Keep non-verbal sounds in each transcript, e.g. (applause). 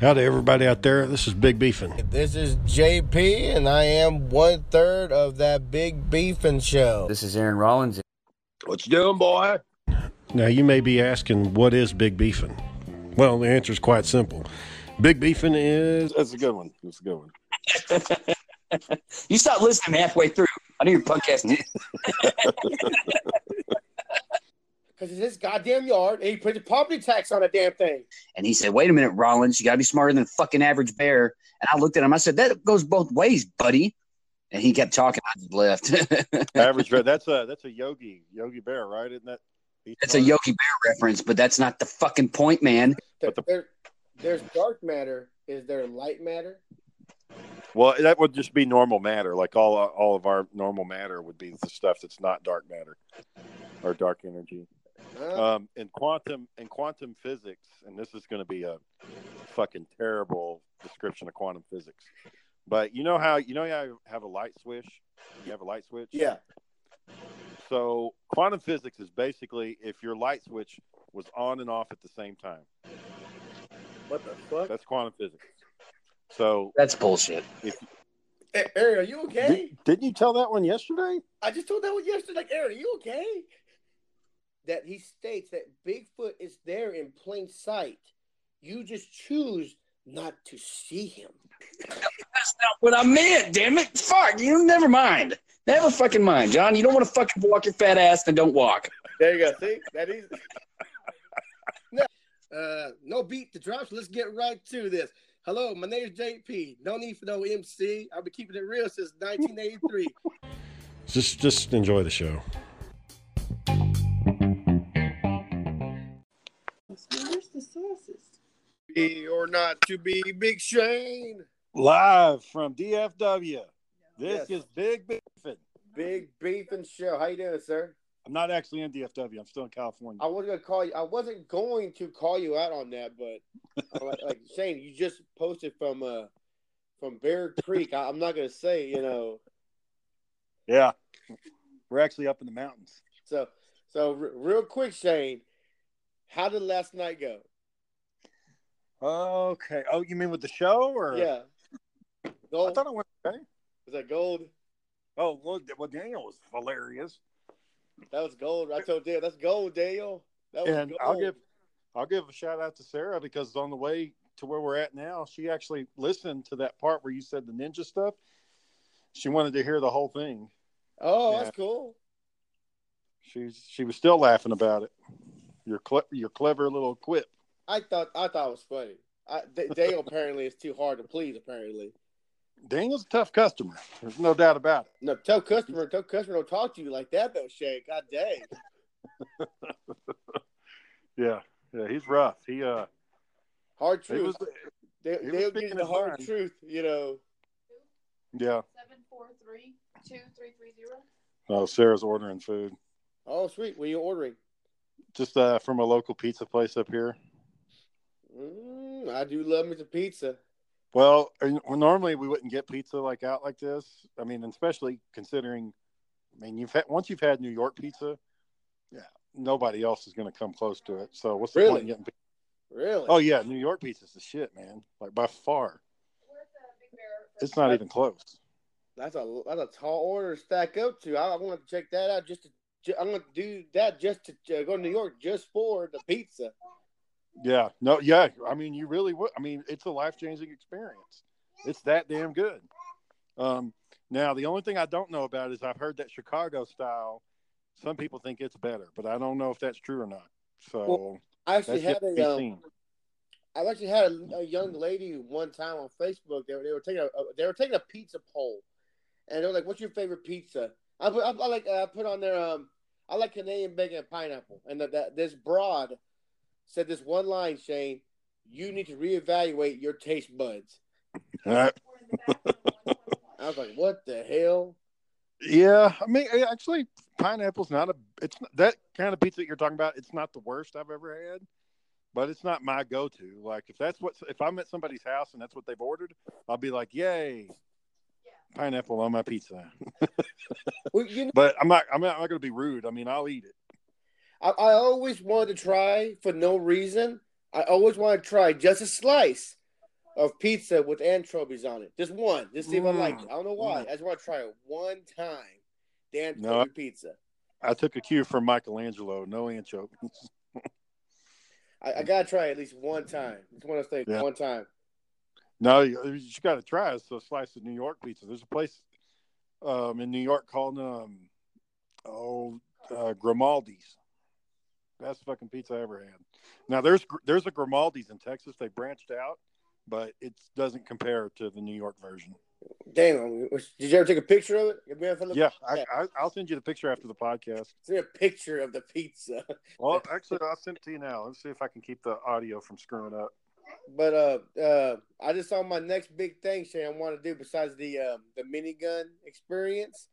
Howdy, everybody out there. This is Big Beefin. This is JP, and I am one third of that Big Beefin show. This is Aaron Rollins. What you doing, boy? Now, you may be asking, what is Big Beefin? Well, the answer is quite simple. Big Beefin is That's a good one. That's a good one. (laughs) You stopped listening halfway through. I knew your podcast. (laughs) Because it's his goddamn yard, and he put the property tax on a damn thing. And he said, "Wait a minute, Rollins. You got to be smarter than a fucking average bear." And I looked at him. I said, "That goes both ways, buddy." And he kept talking. I just left. (laughs) Average bear. That's a that's a Yogi Yogi Bear, right? Isn't that? It's a Yogi Bear reference, but that's not the fucking point, man. But the- there- there's dark matter. Is there light matter? Well, that would just be normal matter. Like all all of our normal matter would be the stuff that's not dark matter or dark energy. Huh? Um, in quantum in quantum physics, and this is going to be a fucking terrible description of quantum physics. But you know how you know how you have a light switch. You have a light switch. yeah. So quantum physics is basically if your light switch was on and off at the same time. What the fuck? That's quantum physics. So That's bullshit. Hey, Aaron, are you okay? Did, didn't you tell that one yesterday? I just told that one yesterday. Like, Aaron, are you okay? That he states that Bigfoot is there in plain sight. You just choose not to see him. That's not what I meant. Damn it! Fuck you. Never mind. Never fucking mind, John. You don't want to fucking walk your fat ass, then don't walk. There you go. See that is. (laughs) no, uh, no beat the drops. Let's get right to this. Hello, my name is JP. No need for no MC. I've been keeping it real since 1983. just just enjoy the show. Where's the sauces? be or not to be, Big Shane. Live from DFW. This Yes. is Big Beefin. Big Beef and Show. How you doing, sir? I'm not actually in DFW. I'm still in California. I was gonna call you. I wasn't going to call you out on that, but like, like (laughs) Shane, you just posted from uh from Bear Creek. I, I'm not gonna say, you know. Yeah. We're actually up in the mountains. So so r- real quick, Shane, how did last night go? Okay. Oh, you mean with the show or? Yeah. I thought it went okay. Was that gold? Oh, well, well, Daniel was hilarious. That was gold. I told Dale that's gold, Dale. That was and gold. I'll give I'll give a shout out to Sarah because on the way to where we're at now, she actually listened to that part where you said the ninja stuff. She wanted to hear the whole thing. Oh, Yeah. that's cool. She's she was still laughing about it. Your cle- your clever little quip. I thought I thought it was funny. I, D- Dale (laughs) apparently is too hard to please. Apparently, Daniel's a tough customer. There's no doubt about it. no. tough customer, Tough customer don't talk to you like that though, Shane. God dang, (laughs) Yeah, yeah, he's rough. He uh, hard truth. was they, he was they'll give speaking the hard mind. truth. You know. yeah. Seven four three two three three zero. Oh, Sarah's ordering food Oh, sweet. What are you ordering? just uh from a local pizza place up here. Mm, I do love me some pizza. Well, normally we wouldn't get pizza like out like this. I mean, especially considering, I mean, you've had once you've had New York pizza, yeah, nobody else is going to come close to it. So what's the Really? point in getting? Pizza? Really? Oh yeah, New York pizza's the shit, man. Like by far, Where's the big bear? it's not even close. That's a that's a tall order to stack up to. I, I want to check that out. Just to, I'm gonna do that just to uh, go to New York just for the pizza. Yeah, no, yeah. I mean, you really would. I mean, it's a life changing experience. It's that damn good. Um, now, the only thing I don't know about is I've heard that Chicago style. Some people think it's better, but I don't know if that's true or not. So Well, I actually had a um. I've actually had a, a young lady one time on Facebook. They were, they were taking a, a they were taking a pizza poll, and they were like, "What's your favorite pizza?" I put I, I like I put on there um I like Canadian bacon and pineapple, and that, that this broad said this one line, Shane, you need to reevaluate your taste buds. (laughs) All right. (laughs) I was like, what the hell? Yeah, I mean, actually, pineapple's not a. It's not, that kind of pizza that you're talking about. It's not the worst I've ever had, but it's not my go-to. Like, if that's what, if I'm at somebody's house and that's what they've ordered, I'll be like, "Yay, pineapple on my pizza." (laughs) Well, you know, But I'm not. I'm not, I'm not going to be rude. I mean, I'll eat it. I, I always wanted to try for no reason. I always wanted to try just a slice of pizza with anchovies on it. Just one. Just see if I like it. Mm. I don't know why. Mm. I just want to try it one time. The anchovy No. pizza. I took a cue from Michelangelo. No anchovies. I, I gotta try it at least one time. Just want to say Yeah. one time. No, you, you got to try it. So slice of New York pizza. There's a place um, in New York called um, oh uh, Grimaldi's. Best fucking pizza I ever had. Now there's there's a Grimaldi's in Texas. They branched out, but it doesn't compare to the New York version. Damn. Did you ever take a picture of it? Yeah, I, I, I'll send you the picture after the podcast. Send a picture of the pizza. (laughs) Well, actually, I'll send it to you now. Let's see if I can keep the audio from screwing up. But uh, uh, I just saw my next big thing, Shane. I want to do besides the um, the minigun experience.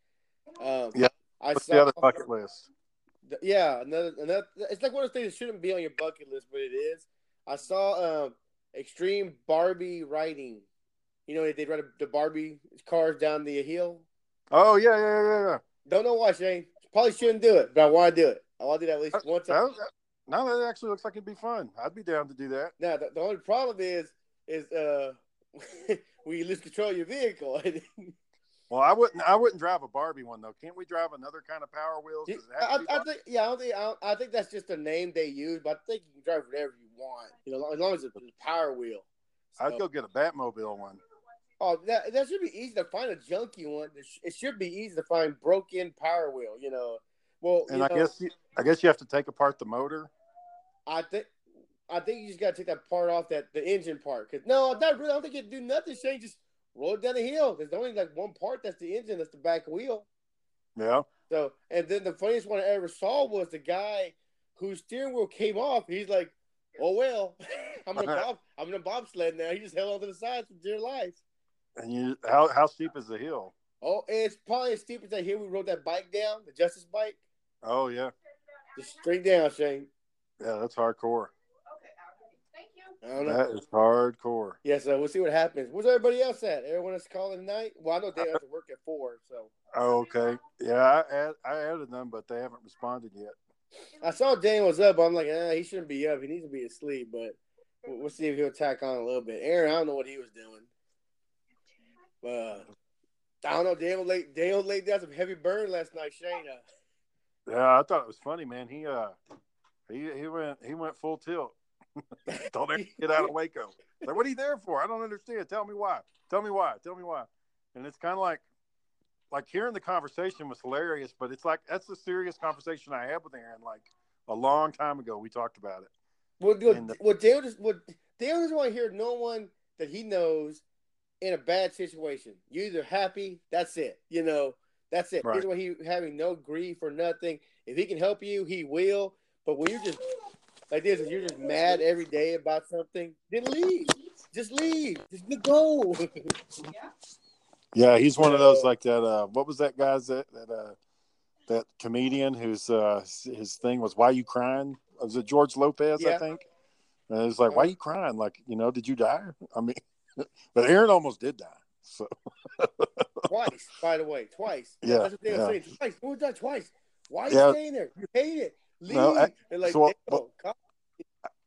Um, Yeah. I What's saw. the other bucket list? Yeah, another another. It's like one of those things that shouldn't be on your bucket list, but it is. I saw um, extreme Barbie riding. You know, they ride the Barbie cars down the hill. Oh yeah, yeah, yeah, yeah. Don't know why, Shane. Probably shouldn't do it, but I want to do it. I want to do that at least That- time. that- now that actually looks like it'd be fun. I'd be down to do that. Now, the, the only problem is, is uh, (laughs) when you lose control of your vehicle. (laughs) Well, I wouldn't. I wouldn't drive a Barbie one though. Can't we drive another kind of Power Wheels? Does it have I, to I think, yeah, I, don't think, I, don't- I think that's just a name they use, but I think you can drive whatever you want, you know, as long as it's a power wheel. I'd go get a Batmobile one. Oh, that that should be easy to find a junky one. It should be easy to find broken power wheel. You know, well, And I know, guess you, I guess you have to take apart the motor. I think I think you just gotta take that part off that the engine part. Cause no, not really. I don't think you do nothing. Shane just roll it down the hill. There's only like one part that's the engine. That's the back wheel. Yeah. So, and then the funniest one I ever saw was the guy whose steering wheel came off. He's like, "Oh well, (laughs) I'm gonna (laughs) bob, I'm gonna bobsled now." He just held onto the sides for dear life. And you, how how steep is the hill? Oh, it's probably as steep as that hill we rode that bike down, the Justice bike, Oh yeah, just straight down, Shane. yeah. That's hardcore. I don't know. That is hardcore. Yeah, so we'll see what happens. Where's everybody else at? Everyone is calling tonight. Well, I know they have to work at four, so Oh, okay. Yeah, I add, I added them, but they haven't responded yet. I saw Daniel was up. But I'm like, eh, he shouldn't be up. He needs to be asleep, but we'll, see if he'll tack on a little bit. Aaron, I don't know what he was doing. But I don't know. Daniel laid Daniel laid down some heavy burn last night, Shane. Yeah, I thought it was funny, man. He uh, he he went he went full tilt. (laughs) Him to get out of Waco. Like, what are you there for? I don't understand. Tell me why. Tell me why. Tell me why. And it's kind of like, like hearing the conversation was hilarious, but it's like that's a serious conversation I had with Aaron like a long time ago. We talked about it. And uh, the- what Dale just what Dale doesn't want to hear no one that he knows in a bad situation. You either happy, that's it. You know, that's it. Right. Either way, he having no grief or nothing. If he can help you, he will. But when you're just like this, you're just mad every day about something, then leave. Just leave. Just go. Yeah, (laughs) Yeah, he's one of those like that. Uh, what was that guy's that that uh, that comedian whose uh, his thing was "Why you crying?" Was it George Lopez? I think. And it's like, "Why you crying?" Like, you know, did you die? I mean, (laughs) but Aaron almost did die. So (laughs) twice, by the way, twice. Yeah, that's what they yeah. were saying. Twice. Who was that twice? Why are you Yeah. staying there? You hate it. Leave. No, I- and like, so, well- come-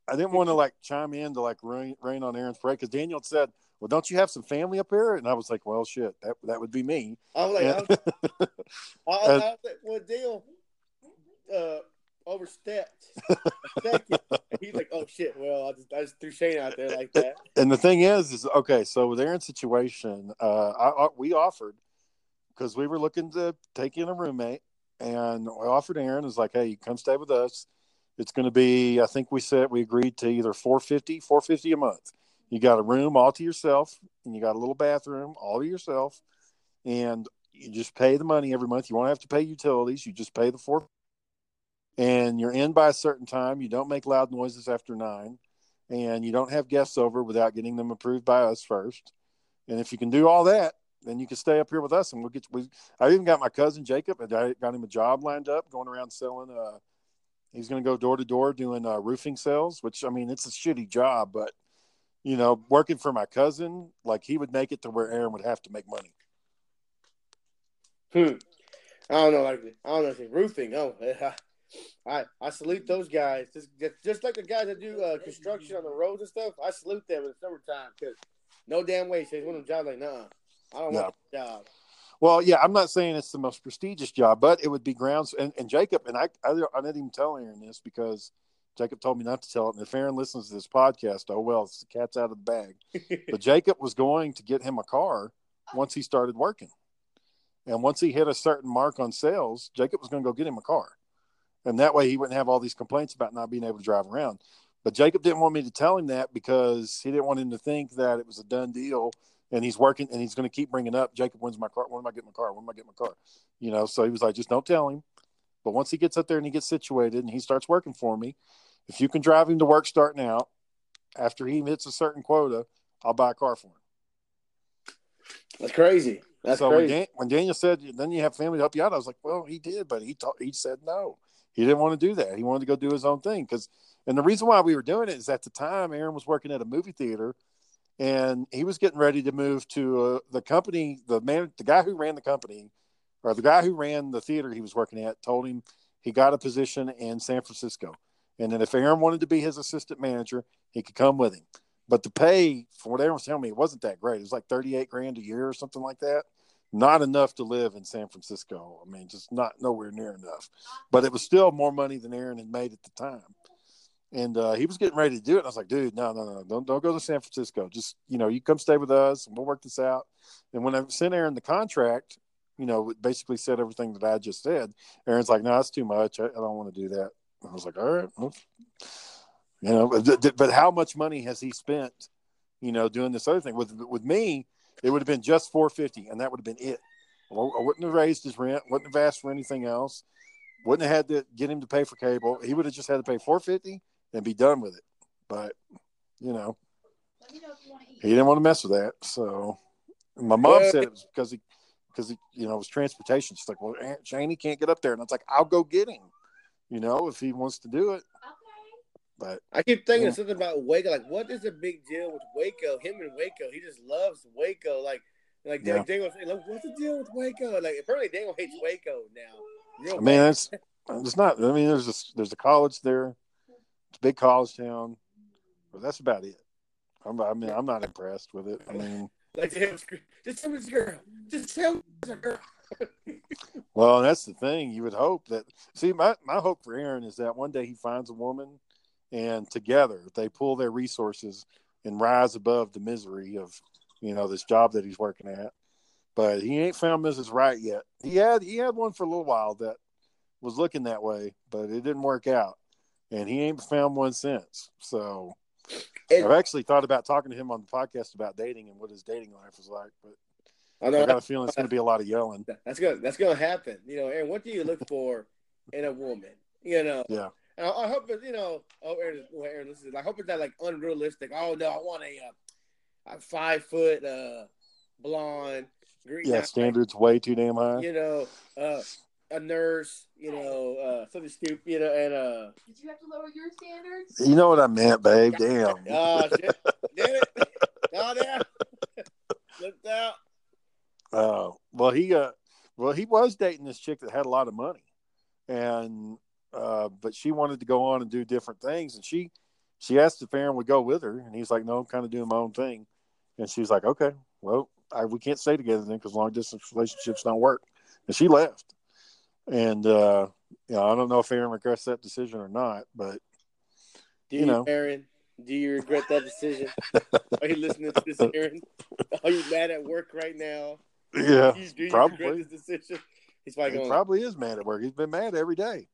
I didn't want to like chime in to like rain, rain on Aaron's parade because Daniel said, "Well, don't you have some family up here?" And I was like, "Well, shit, that that would be me." I was like, I Yeah. was, (laughs) I, I, I was like, well, Dale uh, overstepped. Thank you. He's like, oh shit. Well, I just, I just threw Shane out there like that. (laughs) and the thing is, is okay. So with Aaron's situation, uh, I, I, we offered because we were looking to take in a roommate, and we offered Aaron is like, "Hey, you come stay with us. It's going to be, I think we said we agreed to either 450, 450 a month. You got a room all to yourself, and you got a little bathroom all to yourself, and you just pay the money every month. You won't have to pay utilities. You just pay the four, and you're in by a certain time. You don't make loud noises after nine, and you don't have guests over without getting them approved by us first. And if you can do all that, then you can stay up here with us, and we'll get. We, I even got my cousin Jacob, and I got him a job lined up, going around selling. Uh, he's going to go door to door doing uh, roofing sales, which I mean, it's a shitty job, but you know, working for my cousin, like he would make it to where Aaron would have to make money. Hmm. I don't know, like I don't know, if roofing. Oh, (laughs) I I salute those guys. Just just like the guys that do uh, construction on the roads and stuff. I salute them in the summertime because No damn way. She's one of them jobs like, nah, I don't No. want that job. Well, yeah, I'm not saying it's the most prestigious job, but it would be grounds. And, and Jacob and I, I, I didn't even tell Aaron this because Jacob told me not to tell it. And if Aaron listens to this podcast, oh well, it's the cat's out of the bag. (laughs) but Jacob was going to get him a car once he started working, and once he hit a certain mark on sales, Jacob was going to go get him a car, and that way he wouldn't have all these complaints about not being able to drive around. But Jacob didn't want me to tell him that because he didn't want him to think that it was a done deal and he's working and he's going to keep bringing up Jacob, when's my car? When am I getting my car? When am I getting my car? You know, so he was like, just don't tell him. But once he gets up there and he gets situated and he starts working for me, if you can drive him to work starting out, after he hits a certain quota, I'll buy a car for him. That's crazy. That's so when, crazy. Dan, when Daniel said, then you have family to help you out, I was like, well, he did, but he ta- he said no. He didn't want to do that. He wanted to go do his own thing because, and the reason why we were doing it is at the time Aaron was working at a movie theater, and he was getting ready to move to uh, the company. The man, the guy who ran the company, or the guy who ran the theater he was working at, told him he got a position in San Francisco, and then if Aaron wanted to be his assistant manager, he could come with him. But the pay, from what Aaron was telling me, it wasn't that great. It was like thirty-eight grand a year or something like that. Not enough to live in San Francisco. I mean, just not nowhere near enough. But it was still more money than Aaron had made at the time. And uh, he was getting ready to do it. And I was like, dude, no, no, no, don't don't go to San Francisco. Just you know, you come stay with us, and we'll work this out. And when I sent Aaron the contract, you know, basically said everything that I just said. Aaron's like, no, that's too much. I, I don't want to do that. I was like, all right, well, you know, but, but how much money has he spent, you know, doing this other thing with with me? It would have been just four fifty, and that would have been it. I wouldn't have raised his rent, wouldn't have asked for anything else, wouldn't have had to get him to pay for cable. He would have just had to pay four fifty and be done with it. But you know, Let me know if you want to eat. he didn't want to mess with that. So my mom Well- said it was because he because he you know it was transportation. She's like, well, Aunt Janie can't get up there, and I was like, I'll go get him. You know, if he wants to do it. But I keep thinking something about Waco. Like, what is the big deal with Waco? Him and Waco. He just loves Waco. Like, like Yeah. Daniel was like, what's the deal with Waco? Like, apparently Daniel hates Waco now. Real I mean, it's it's not. I mean, there's a there's a college there. It's a big college town, but that's about it. I'm, I mean, I'm not impressed with it. I mean, (laughs) like him, just tell me it's a girl. Just tell me it's a girl. (laughs) well, that's the thing. You would hope that. See, my my hope for Aaron is that one day he finds a woman, and together they pull their resources and rise above the misery of, you know, this job that he's working at. But he ain't found Mrs. Right yet. He had he had one for a little while that was looking that way, but it didn't work out, and he ain't found one since. So. And- I've actually thought about talking to him on the podcast about dating and what his dating life was like, but I I know got a feeling it's going to be a lot of yelling. that's gonna that's gonna happen. You know, Aaron, what do you look for in a woman? You know, Yeah. And I, I hope it's you know. Oh, Aaron, well, Aaron, listen. I hope it's not like unrealistic. Oh no, I want a uh, a five foot uh blonde green. Yeah, standards way too damn high. You know, uh, a nurse. You know, uh, something stupid. You know, and uh, Did you have to lower your standards? You know what I meant, babe. Damn. (laughs) oh shit, damn it, oh damn, slipped out. Oh, well, he uh, well, he was dating this chick that had a lot of money, and uh, but she wanted to go on and do different things, and she she asked if Aaron would go with her, and he's like, no, I'm kind of doing my own thing, and she's like, okay, well, I, we can't stay together then because long distance relationships don't work, and she left, and uh, you know, I don't know if Aaron regrets that decision or not, but Do You you, know. Aaron? Do you regret that decision? (laughs) Are you listening to this, Aaron? Are you mad at work right now? yeah, Do you, do you probably. decision? He's probably He going. probably is mad at work. He's been mad every day.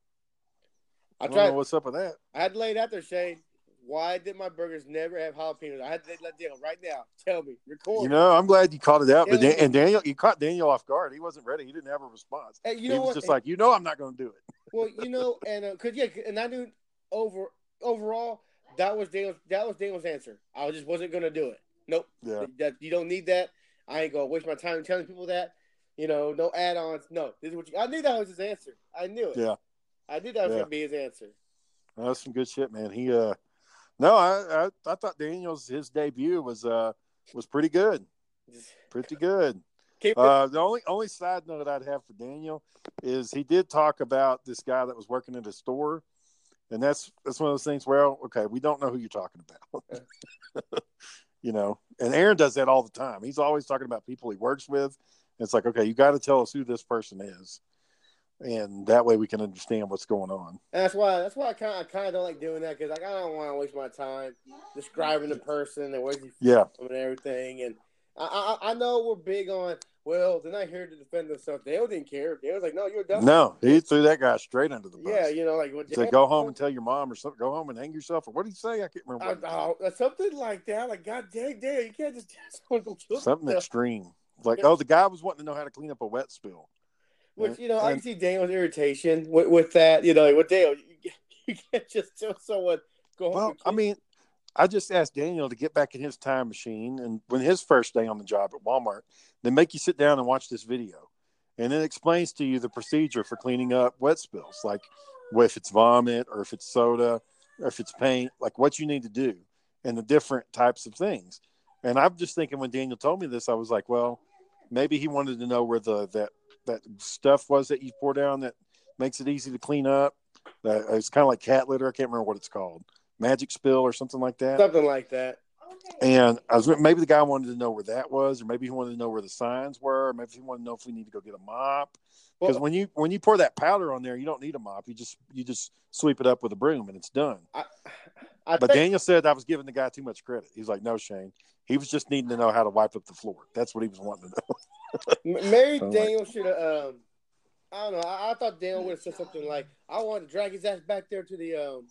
I I don't know tried. what's up with that. I had to lay it out there, Shane. Why did my burgers never have jalapenos? I had to let Daniel right now. Tell me, record. You know, I'm glad you called it out, but Dan- and Daniel, you caught Daniel off guard. He wasn't ready. He didn't have a response. Hey, you he know was what? just like, you know, I'm not going to do it. (laughs) well, you know, and uh, cause yeah, and I knew over overall that was Daniel's that was Daniel's answer. I just wasn't gonna do it. Nope. Yeah, That you don't need that. I ain't gonna waste my time telling people that. You know, no add-ons. No, this is what you. I knew that was his answer. I knew it. Yeah. I knew that was Yeah. gonna be his answer. that's some good shit, man. He, uh, no, I, I, I thought Daniel's his debut was, uh, was pretty good, pretty good. Uh, the only only side note I'd have for Daniel is he did talk about this guy that was working at a store, and that's that's one of those things. Well, okay, we don't know who you're talking about, (laughs) You know, and Aaron does that all the time. He's always talking about people he works with. It's like, okay, you got to tell us who this person is, and that way we can understand what's going on. And that's why that's why I kind of I kind of don't like doing that because like I don't want to waste my time describing the person and where he Yeah, from and everything. And I, I I know we're big on well they're not here to defend themselves. Dale didn't care. Dale was like, no, you're dumb. no, he threw that guy straight under the bus. Yeah, you know, like what said, "Go home and tell your mom or something. Go home and hang yourself." Or what did he say? I can't remember. I, oh, something like that. Like, God dang, Dale, you can't just tell go kill. Something extreme. Like, oh, the guy was wanting to know how to clean up a wet spill. Which you know, I can And- see Daniel's irritation with, with that. You know, like with Dale, you, (laughs) you can't just tell someone go. Well, and I mean, I just asked Daniel to get back in his time machine, and when his first day on the job at Walmart, they make you sit down and watch this video, and it explains to you the procedure for cleaning up wet spills, like if it's vomit or if it's soda or if it's paint, like what you need to do, and the different types of things. And I'm just thinking when Daniel told me this, I was like, well, maybe he wanted to know where the that that stuff was that you pour down that makes it easy to clean up. That it's kind of like cat litter. I can't remember what it's called magic spill or something like that. something like that. And I was maybe the guy wanted to know where that was, or maybe he wanted to know where the signs were, or maybe he wanted to know if we need to go get a mop. Because Well- when you when you pour that powder on there, you don't need a mop. You just you just sweep it up with a broom and it's done. I, (sighs) I But think, Daniel said I was giving the guy too much credit. He's like, no, Shane. He was just needing to know how to wipe up the floor. That's what he was wanting to know. (laughs) M- Maybe So, like- Daniel should have. Um, I don't know. I, I thought Daniel would have said something like, "I want to drag his ass back there to the um,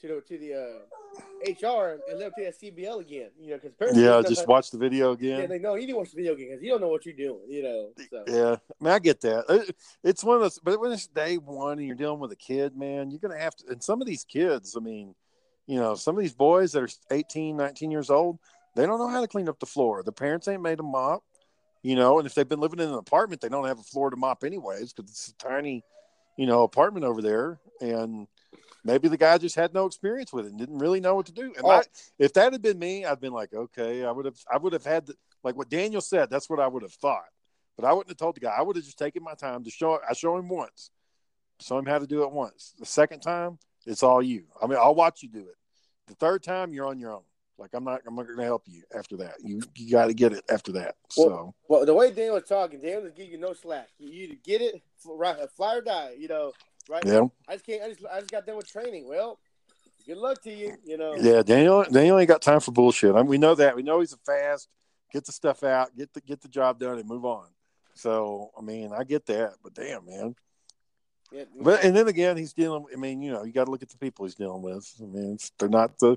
to the to the uh, HR and let him play that CBL again." You know, because Yeah, just watch the video Yeah, again. they know he didn't watch the video again because you don't know what you're doing. You know, so Yeah, I mean, I get that. It- It's one of those, but when it's day one and you're dealing with a kid, man, you're going to have to. And some of these kids, I mean, you know, some of these boys that are 18, 19 years old, they don't know how to clean up the floor. The parents ain't made a mop, you know, and if they've been living in an apartment, they don't have a floor to mop anyways because it's a tiny, you know, apartment over there. And maybe the guy just had no experience with it and didn't really know what to do. And Oh. I, if that had been me, I'd been like, okay, I would have, I would have had the, like what Daniel said. That's what I would have thought. But I wouldn't have told the guy. I would have just taken my time to show. I show him once, show him how to do it once. The second time, it's all you. I mean, I'll watch you do it. The third time, you're on your own. Like I'm not. I'm not going to help you after that. You you got to get it after that. So well, the way Daniel was talking, Daniel was giving you no slack. You either get it, right, fly or die. You know, right? yeah, I just can't. I just, I just got done with training. Well, good luck to you. You know. yeah. Daniel Daniel ain't got time for bullshit. I mean, we know that. We know he's a fast. Get the stuff out. Get the get the job done and move on. So I mean, I get that. But damn, man. Yeah, But and then again, he's dealing. I mean, you know, you got to look at the people he's dealing with. I mean, it's, they're not the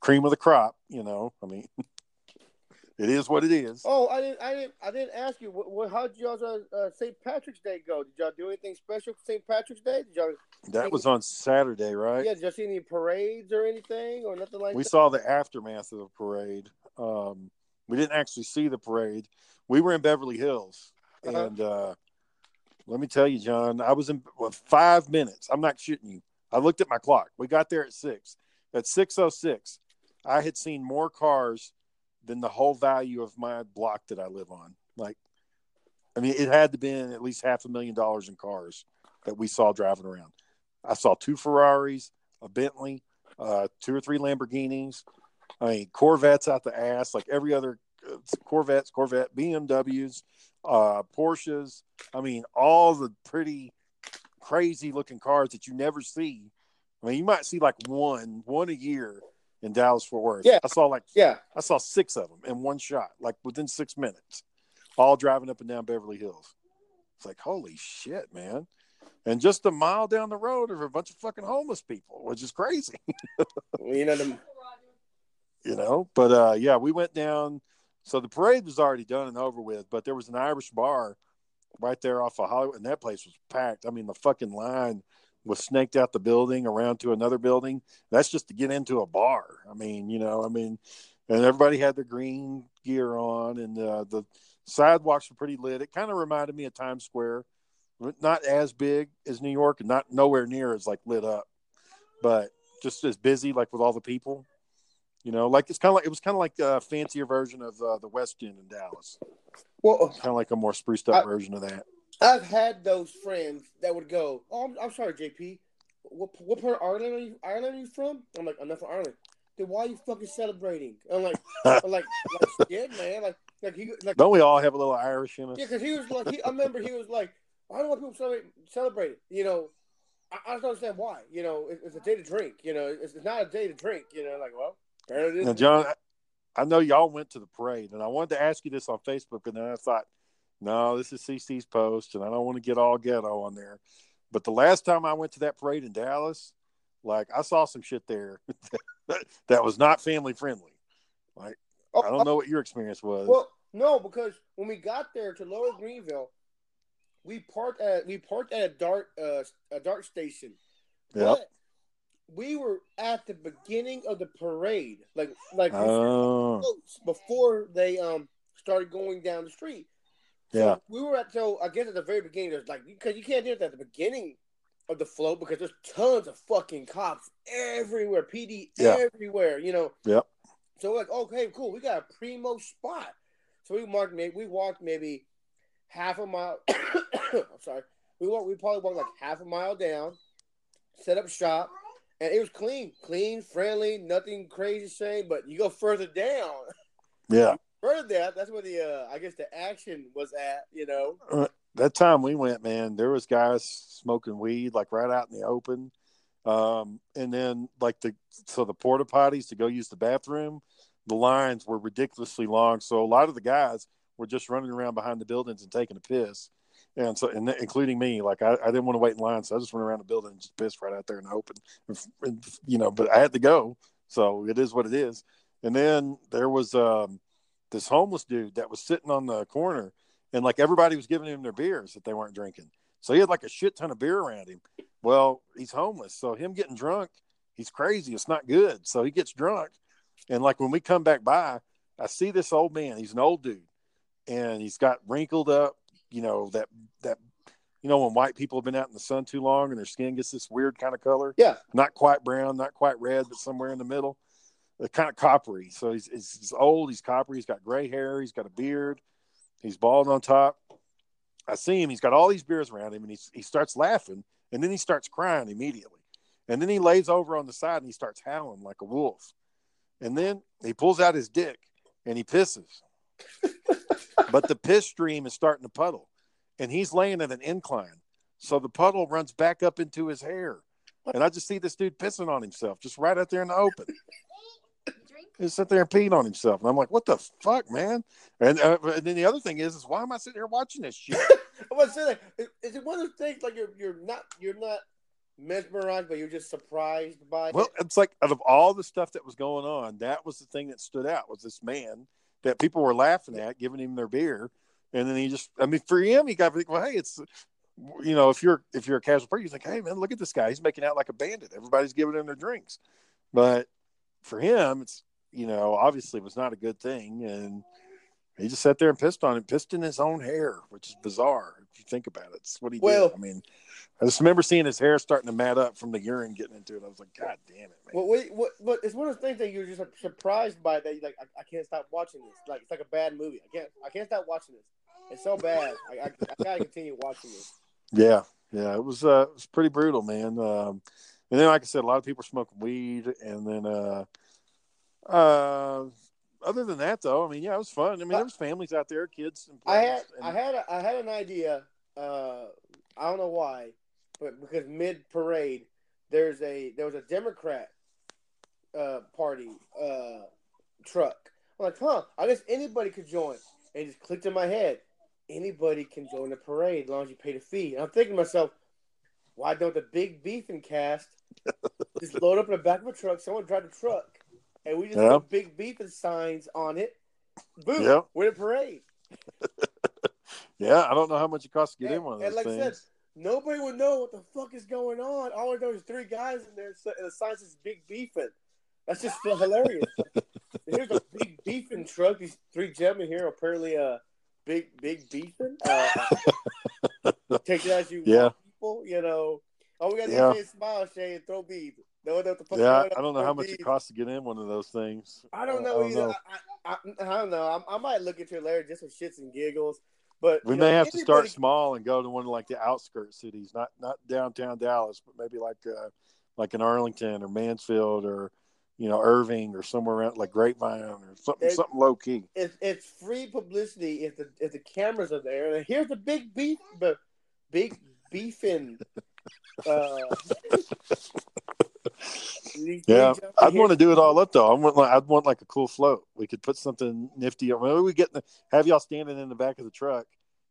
cream of the crop. You know, I mean, (laughs) it is what it is. Oh, I didn't, I didn't, I didn't ask you. What, what how did y'all's uh, uh, St. Patrick's Day go? Did y'all do anything special for St. Patrick's Day? Did y'all, That was on Saturday, right? yeah, did y'all see any parades or anything or nothing like that? we that? saw the aftermath of the parade. Um, we didn't actually see the parade. We were in Beverly Hills, Uh-huh. and uh, let me tell you, John, I was in well, five minutes. I'm not shooting you. I looked at my clock. We got there at six. At six oh six, I had seen more cars than the whole value of my block that I live on. Like, I mean, it had to be at least half a million dollars in cars that we saw driving around. I saw two Ferraris, a Bentley, uh, two or three Lamborghinis. I mean, Corvettes out the ass, like every other uh, Corvettes, Corvette, BMWs, uh, Porsches. I mean, all the pretty crazy looking cars that you never see. I mean, you might see like one, one a year in Dallas Fort Worth. Yeah. I saw like Yeah, I saw six of them in one shot, like within six minutes, all driving up and down Beverly Hills. It's like, holy shit, man. And just a mile down the road are a bunch of fucking homeless people, which is crazy, (laughs) you know the you know. But uh, yeah, we went down. So the parade was already done and over with, but there was an Irish bar right there off of Hollywood, and that place was packed. I mean, the fucking line was snaked out the building around to another building. That's just to get into a bar. I mean, you know, I mean, and everybody had their green gear on, and uh, the sidewalks were pretty lit. It kind of reminded me of Times Square, not as big as New York, and not nowhere near as like lit up, but just as busy, like with all the people. You know, like it's kind of like it was kind of like a fancier version of uh, the West End in Dallas. well, Kind of like a more spruced up I- version of that. I've had those friends that would go, "Oh, I'm, I'm sorry, JP. What, what part of Ireland are you? Ireland are you from?" I'm like, "I'm not from Ireland." then why are you fucking celebrating? I'm like, I'm like, (laughs) like shit, man. Like, like he, like, Don't we all have a little Irish in us? yeah, because he was like, he, I remember he was like, I don't want people to celebrate, celebrate it. You know, I, I just don't understand why. You know, it, it's a day to drink. You know, it's, it's not a day to drink. You know, like, well, apparently it Now. John, I know y'all went to the parade, and I wanted to ask you this on Facebook, and then I thought, no, this is CC's post, and I don't want to get all ghetto on there. But the last time I went to that parade in Dallas, like I saw some shit there (laughs) that was not family friendly. Like Oh, I don't know what your experience was. Well, no, because when we got there to Lower Greenville, we parked at we parked at a dart uh, a dart station. But we were at the beginning of the parade, like like Oh, before they um started going down the street. So yeah, we were at so I guess at the very beginning. There's like because you can't do it at the beginning of the float because there's tons of fucking cops everywhere, PD Yeah. everywhere. You know. Yep. So we're like, okay, cool. We got a primo spot. So we marked maybe we walked maybe half a mile. (coughs) I'm sorry. We walked. We probably walked like half a mile down, set up shop, and it was clean, clean, friendly, nothing crazy saying. But you go further down, yeah. Further down. That's where the uh, I guess the action was at. You know. That time we went, man, there was guys smoking weed like right out in the open. Um, and then like the so the porta potties to go use the bathroom, the lines were ridiculously long. So a lot of the guys were just running around behind the buildings and taking a piss. And so, and including me, like I, I didn't want to wait in line, so I just went around the building and just pissed right out there in the open, and, you know. But I had to go, so it is what it is. And then there was um, this homeless dude that was sitting on the corner, and like everybody was giving him their beers that they weren't drinking. So he had like a shit ton of beer around him. Well, he's homeless, so him getting drunk, he's crazy. It's not good. So he gets drunk, and like when we come back by, I see this old man. He's an old dude, and he's got wrinkled up. You know that that you know when white people have been out in the sun too long and their skin gets this weird kind of color. Yeah. Not quite brown, not quite red, but somewhere in the middle. Kind of coppery. So he's, he's he's old. He's coppery. He's got gray hair. He's got a beard. He's bald on top. I see him. He's got all these beers around him, and he he starts laughing, and then he starts crying immediately, and then he lays over on the side and he starts howling like a wolf, and then he pulls out his dick and he pisses, (laughs) but the piss stream is starting to puddle, and he's laying at an incline, so the puddle runs back up into his hair, and I just see this dude pissing on himself just right out there in the open. (laughs) Drink. He sit there and peeing on himself, and I'm like, "What the fuck, man?" And, uh, and then the other thing is, is why am I sitting here watching this shit? (laughs) I'm gonna say that. Is, is it one of those things like you're you're not you're not mesmerized, but you're just surprised by Well, it? it's like out of all the stuff that was going on, that was the thing that stood out was this man that people were laughing at, giving him their beer, and then he just, I mean, for him, he got to think, well, hey, it's, you know, if you're if you're a casual person, you think, hey, man, look at this guy, he's making out like a bandit. Everybody's giving him their drinks, but for him, it's, you know, obviously was not a good thing, and he just sat there and pissed on him, pissed in his own hair, which is bizarre if you think about it. It's what he Well- did. I mean. I just remember seeing his hair starting to mat up from the urine getting into it. I was like, God damn it, man. Well, wait, what? But it's one of those things that you're just surprised by that. You're like, I, I can't stop watching this. Like it's like a bad movie. I can't. I can't stop watching this. It's so bad. I, I, I gotta continue watching this. Yeah, yeah, it was uh, it was pretty brutal, man. Um, and then, like I said, a lot of people smoking weed, and then uh, uh, other than that, though, I mean, yeah, it was fun. I mean, there was families out there, kids. And I had, and- I had, a, I had an idea. Uh, I don't know why, but because mid parade, there's a there was a Democrat uh party uh truck. I'm like, huh? I guess anybody could join. And it just clicked in my head. Anybody can join the parade as long as you pay the fee. And I'm thinking to myself, why don't the big beefing cast just load up in the back of a truck? Someone drive the truck, and we just Yeah. put big beefing signs on it. Boom! Yeah. We're in a parade. (laughs) yeah, I don't know how much it costs to get and, in one of and those like I things. said, nobody would know what the fuck is going on. All I know is three guys in there, and the sign says "Big Beefing." That's just hilarious. (laughs) Here's a big beefing truck. These three gentlemen here are apparently uh big big beefing. Uh, (laughs) take it as you Yeah. want, people. You know, all we got to Yeah. do is smile, Shay, and throw beef. No one know what the fuck. yeah, I don't know how much it costs to get in one of those things. I don't I know don't either. know. I, I, I, I don't know. I, I might look into it later just for shits and giggles. But We may know, have to start small and go to one of like the outskirts cities, not not downtown Dallas, but maybe like uh, like in Arlington or Mansfield or you know, Irving or somewhere around like Grapevine or something something low key. It's it's free publicity if the if the cameras are there. And here's the big beef, the big beefing. Uh, (laughs) Yeah, I'd want to do it all up though. I want like I'd want like a cool float. We could put something nifty. Maybe we get the, have y'all standing in the back of the truck,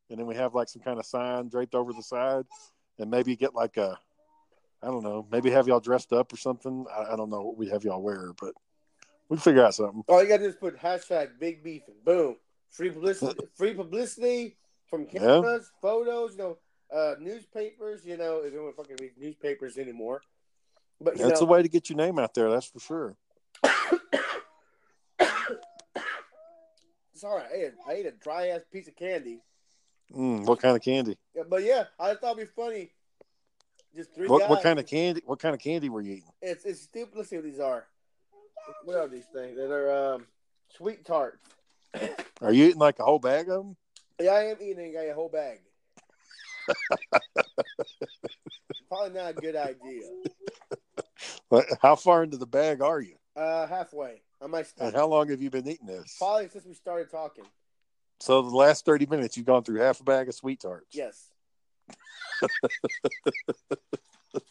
and then we have like some kind of sign draped over the side, and maybe get like a, I don't know, maybe have y'all dressed up or something. I, I don't know what we have y'all wear, but we can figure out something. All you got to do is put hashtag big beefing. Boom. Free publicity. free publicity from Yeah. cameras, photos. You know, uh, newspapers. You know, if you don't fucking read newspapers anymore. But you That's know, a way to get your name out there. That's for sure. (coughs) sorry, I ate, a, I ate a dry ass piece of candy. Mm, what kind of candy? Yeah, but yeah, I thought it'd be funny. Just three What what kind of candy? What kind of candy were you eating? It's it's stupid. Let's see what these are. What are these things? They're um, sweet tarts. (coughs) Are you eating like a whole bag of them? Yeah, I am eating a whole bag. (laughs) Probably not a good idea. How far into the bag are you? Uh, halfway. I might And how long have you been eating this? Probably since we started talking. So the last thirty minutes, you've gone through half a bag of sweet tarts. Yes. (laughs)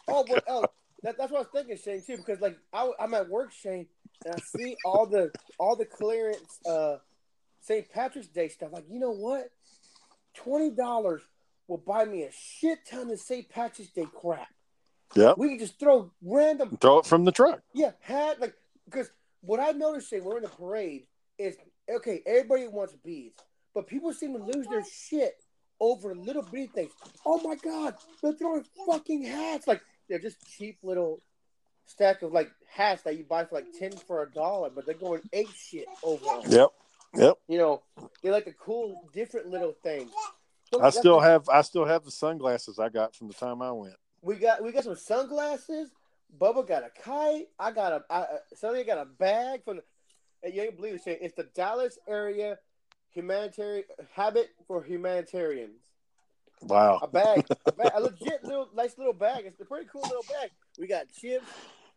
oh, but oh, that, that's what I was thinking, Shane, too, because like I, I'm at work, Shane, and I see all the all the clearance uh St. Patrick's Day stuff. Like, you know what? Twenty dollars will buy me a shit ton of St. Patrick's Day crap. Yep. We can just throw random Throw it from the truck. Yeah, hat like because what I noticed Shane, we're in the parade is okay. Everybody wants beads, but people seem to lose their shit over little bitty things. Oh my god, they're throwing fucking hats! Like they're just cheap little stack of like hats that you buy for like ten for a dollar, but they're going ape shit over. them. Yep. Yep. You know, they like the cool, different little things. So I still have I still have the sunglasses I got from the time I went. We got we got some sunglasses. Bubba got a kite. I got a. I, uh, somebody got a bag from. The, and you ain't believe it, Shane. It's the Dallas area humanitarian habit for humanitarians. Wow. A bag, (laughs) a, bag, a legit little nice little bag. It's a pretty cool little bag. We got chips.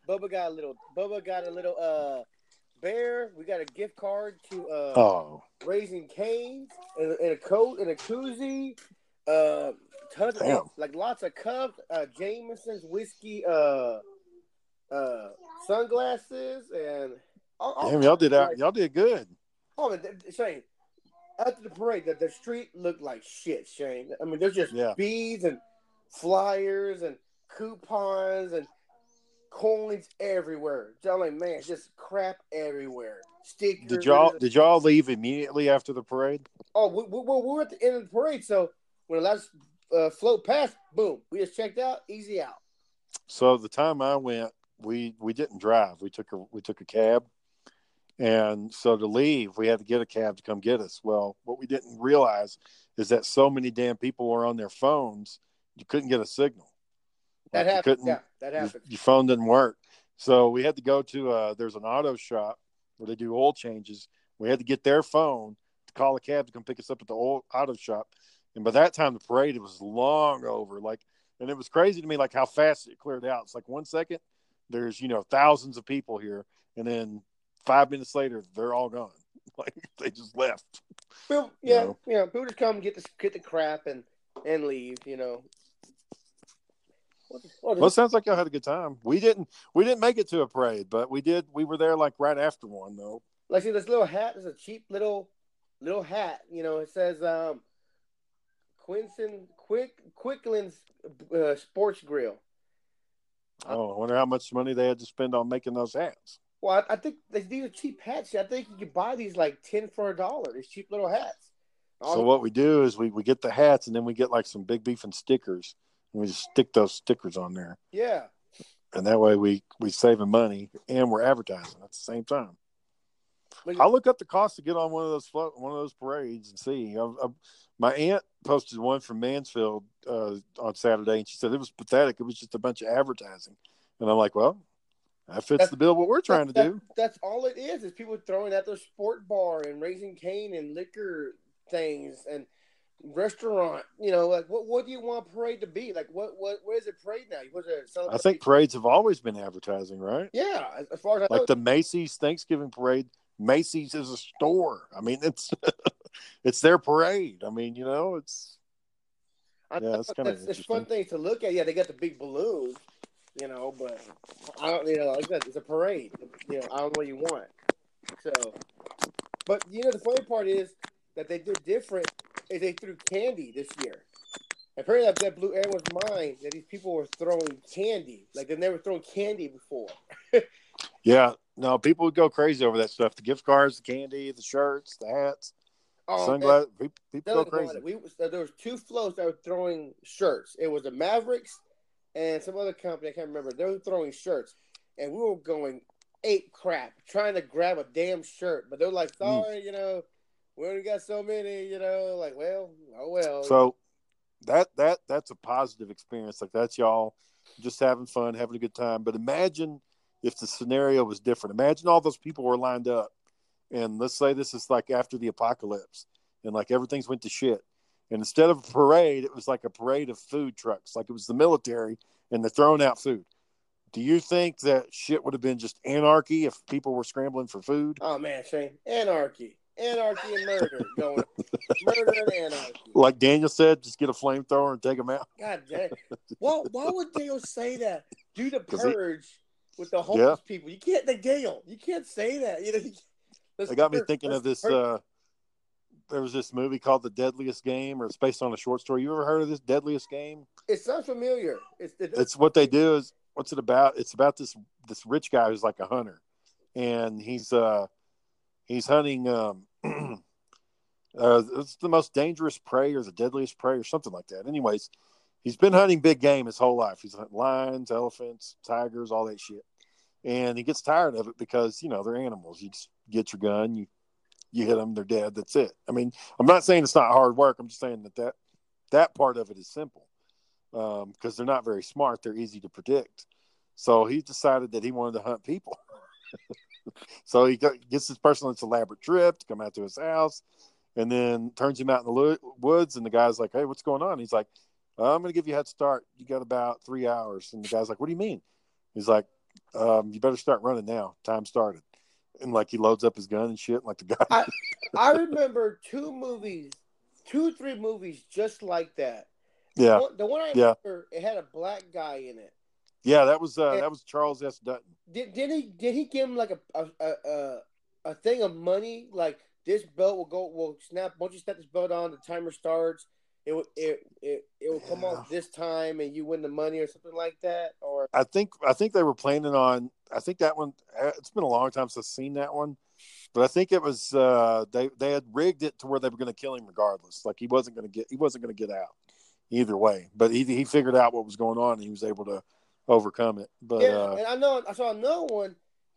Bubba got a little. Bubba got a little uh bear. We got a gift card to uh Oh. Raising Cane's and, and a coat and a koozie. Uh, tons of Damn. like lots of cups. Uh, Jameson's whiskey. Uh, uh, sunglasses and. all- all- Damn, y'all did like- y'all did good. Oh, man, Shane. After the parade, the, the street looked like shit, Shane. I mean, there's just Yeah. beads and flyers and coupons and coins everywhere. I'm like, man, it's just crap everywhere. Stickers. Did y'all did y'all leave immediately after the parade? Oh, we, we, we were at the end of the parade, so when the last uh, float past, boom, we just checked out, easy out. So the time I went, we we didn't drive. We took a we took a cab. And so to leave, we had to get a cab to come get us. Well, what we didn't realize is that so many damn people were on their phones, you couldn't get a signal. That Like, you happened. Yeah, that your, happened. your phone didn't work. So we had to go to uh there's an auto shop where they do oil changes. We had to get their phone to call a cab to come pick us up at the old auto shop. And by that time the parade was long over. Like and it was crazy to me like how fast it cleared out. It's like one second there's, you know, thousands of people here and then five minutes later they're all gone. (laughs) Like they just left. People, yeah, you know, people just come get the get the crap and and leave. You know. What Well, it sounds like y'all had a good time. We didn't we didn't make it to a parade, but we did we were there like right after one though. like see this little hat is a cheap little little hat. You know, it says um Quinson Quick Quickland's uh, Sports Grill. Oh, I wonder how much money they had to spend on making those hats. Well, I, I think these are cheap hats. I think you could buy these like ten for a dollar. These cheap little hats. So what we do is we, we get the hats and then we get like some big beef and stickers and we just stick those stickers on there. Yeah, And that way we we saving money and we're advertising at the same time. I'll look up the cost to get on one of those one of those parades and see. I, I, my aunt posted one from Mansfield uh, on Saturday and she said it was pathetic. It was just a bunch of advertising. And I'm like, well, that fits That's- the bill what we're trying to that- do. That's all it is. Is people throwing at their sport bar and raising cane and liquor things, and restaurant. You know, like what what do you want parade to be? Like what what where is it parade now? Was it I think parades have always been advertising, right? yeah. As, as far as I know, Like the Macy's Thanksgiving parade. Macy's is a store. I mean, it's (laughs) it's their parade. I mean, you know, it's I, yeah, it's kinda it's, it's fun things to look at. Yeah, they got the big balloons, you know, but I don't, you know, like that. It's a parade. You know, I don't know what you want. So, but you know, the funny part is that they did different. Is they threw candy this year. Apparently, that, that blew everyone's mind that these people were throwing candy. Like they've never thrown candy before. (laughs) yeah. No, people would go crazy over that stuff. The gift cards, the candy, the shirts, the hats, Oh, sunglasses. People, people go crazy. We uh, there was two floats that were throwing shirts. It was the Mavericks and some other company I can't remember. They were throwing shirts, and we were going ape crap trying to grab a damn shirt. But they're like, Mm. sorry, you know, we only got so many. You know, like, well, oh well. So that that that's a positive experience. Like that's y'all just having fun, having a good time. But imagine if the scenario was different. Imagine all those people were lined up, and let's say this is like after the apocalypse, and like everything's went to shit. And instead of a parade, it was like a parade of food trucks, like it was the military, and they're throwing out food. Do you think that shit would have been just anarchy if people were scrambling for food? oh man, Shane, anarchy, anarchy and murder going, (laughs) murder and anarchy. Like Daniel said, just get a flamethrower and take them out. God damn. Why, why would Dale say that? Do the (laughs) 'Cause he- purge with the homeless people. You can't, like, Dale, you can't say that. You know, It got me thinking of this. Uh, there was this movie called The Deadliest Game, or it's based on a short story. You ever heard of this Deadliest Game? it sounds familiar. It's, it, It's what they do is what's it about? It's about this this rich guy who's like a hunter, and he's uh he's hunting um (clears throat) uh it's the most dangerous prey or the deadliest prey or something like that. Anyways, he's been hunting big game his whole life. He's hunting lions, elephants, tigers, all that shit. And he gets tired of it because, you know, they're animals. You just get your gun, you you hit them, they're dead. That's it. I mean, I'm not saying it's not hard work. I'm just saying that that, that part of it is simple um, because they're not very smart. They're easy to predict. So he decided that he wanted to hunt people. (laughs) so he gets this person on this elaborate trip to come out to his house and then turns him out in the woods. And the guy's like, Hey, what's going on? He's like, I'm going to give you a head start. You got about three hours. And the guy's like, What do you mean? He's like, um, You better start running now. Time started. And like he loads up his gun and shit. Like the guy. I, (laughs) I remember two movies, two, three movies just like that. yeah. One- the one I Yeah. it had a black guy in it. Yeah. That was, uh, that was Charles S. Dutton. Did, did he did he give him like a a, a a a thing of money? Like this belt will go will snap once you snap this belt on, the timer starts. It will it it, it will come off this time and you win the money or something like that. Or I think I think they were planning on. I think that one. uh, It's been a long time since I've seen that one, but I think it was uh, they they had rigged it to where they were going to kill him regardless. Like he wasn't going to get he wasn't going to get out either way. But he he figured out what was going on and he was able to overcome it. But yeah, uh, and I know I saw another one.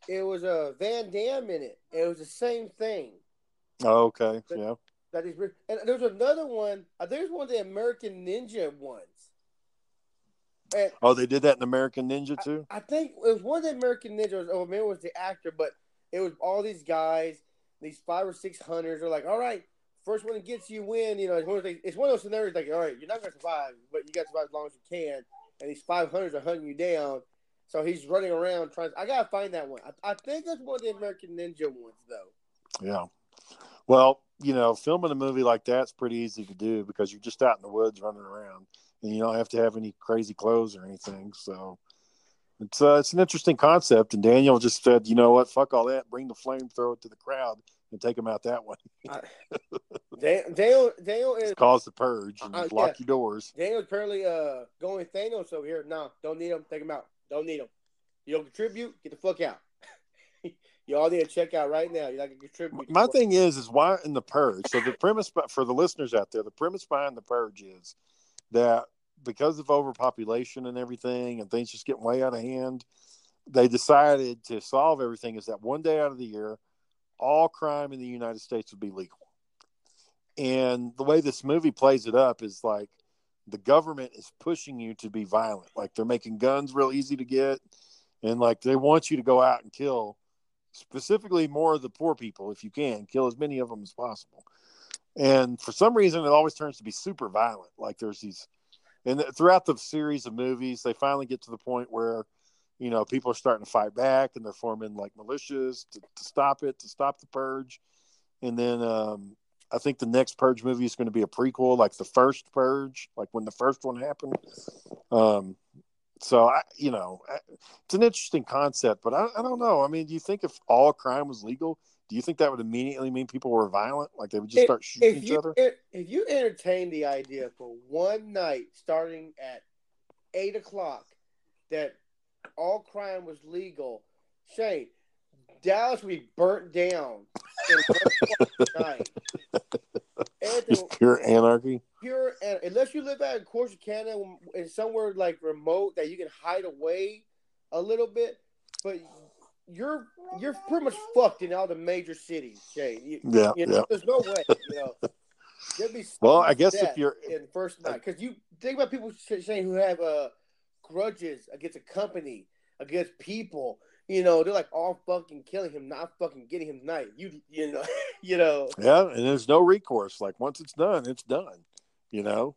It was a uh, Van Damme in it. It was the same thing. oh, okay, yeah, That is, and there's another one. I think there's one of the American Ninja ones. And oh, they did that in American Ninja too. I think it was one of the American Ninjas, or oh, maybe it was the actor, but it was all these guys, these five or six hunters are like, all right, first one that gets you win. You know, it's one of those, it's one of those scenarios like, all right, you're not gonna survive, but you got to survive as long as you can. And these five hunters are hunting you down, so he's running around trying. I gotta find that one. I, I think that's one of the American Ninja ones, though. Yeah. Well, you know, filming a movie like that's pretty easy to do because you're just out in the woods running around, and you don't have to have any crazy clothes or anything. So it's uh, it's an interesting concept. And Daniel just said, you know what, fuck all that, bring the flame flamethrower to the crowd and take them out that way. Dan- Daniel, Daniel is Cause the purge and Uh, lock yeah. your doors. Daniel's apparently uh going Thanos over here. No, don't need him. Take him out. Don't need him. You don't contribute. Get the fuck out. You all need to check out right now. You're not gonna contribute. My thing is, is why in the purge? So the premise for the listeners out there, the premise behind the purge is that because of overpopulation and everything, and things just getting way out of hand, they decided to solve everything. Is that one day out of the year, all crime in the United States would be legal. And the way this movie plays it up is like the government is pushing you to be violent. Like they're making guns real easy to get, and like they want you to go out and kill specifically more of the poor people if you can kill as many of them as possible and for some reason, it always turns to be super violent. Like there's these, and throughout the series of movies, they finally get to the point where, you know, people are starting to fight back and they're forming like militias to, to stop it, to stop the purge. And then um, I think the next Purge movie is going to be a prequel, like the first Purge, like when the first one happened. Um, so I, you know, it's an interesting concept, but I, I don't know. I mean, do you think if all crime was legal, do you think that would immediately mean people were violent? Like they would just If- start shooting each you, other? If, if you entertain the idea for one night, starting at eight o'clock, that all crime was legal, Shane, Dallas would be burnt down in one (laughs) night. Everything pure anarchy. Pure, and unless you live out in Corsicana in somewhere like remote that you can hide away a little bit, but you're you're pretty much fucked in all the major cities, Shane. You, Yeah, you know, yeah. there's no way, you know. (laughs) There'd be Well, I guess if you're- in first night, because you think about people saying who have uh, grudges against a company, against people. You know, they're like all fucking killing him, not fucking getting him tonight. You, you know, (laughs) you know. Yeah, and there's no recourse. Like once it's done, it's done. You know.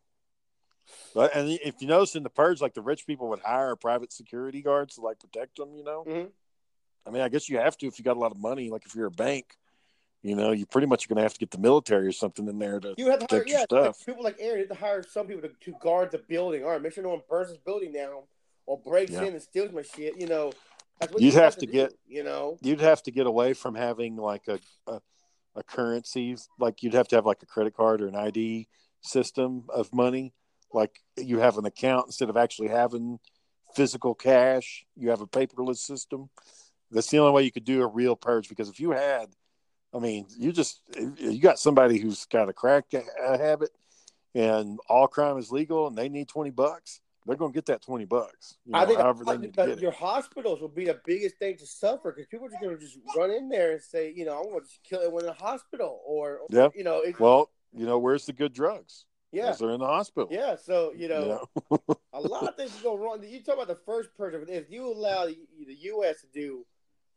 But and if you notice in the purge, like the rich people would hire private security guards to like protect them. You know. Mhm. I mean, I guess you have to if you got a lot of money. Like if you're a bank, you know, you pretty much are going to have to get the military or something in there to. You have to hire, yeah, like stuff. people like Aaron. You have to hire some people to, to guard the building. All right, make sure no one burns this building down or breaks Yeah. in and steals my shit. You know, that's what You'd you have to do, get- You know, You'd have to get away from having like a, a a currency. Like you'd have to have like a credit card or an ID system of money. Like you have an account instead of actually having physical cash. You have a paperless system. That's the only way you could do a real purge. Because if you had, I mean, you just you got somebody who's got a crack habit, and all crime is legal, and they need twenty bucks. They're going to get that twenty bucks. You know, I think however they I- need to get your it. hospitals will be the biggest thing to suffer because people are just going to just run in there and say, you know, I want to kill everyone in the hospital, or Yeah. you know, it, Well, you know, where's the good drugs? yeah, Because they're in the hospital. yeah. So you know, You (laughs) know? a lot of things go wrong. You talk about the first purge. but If you allow the, U.S. to do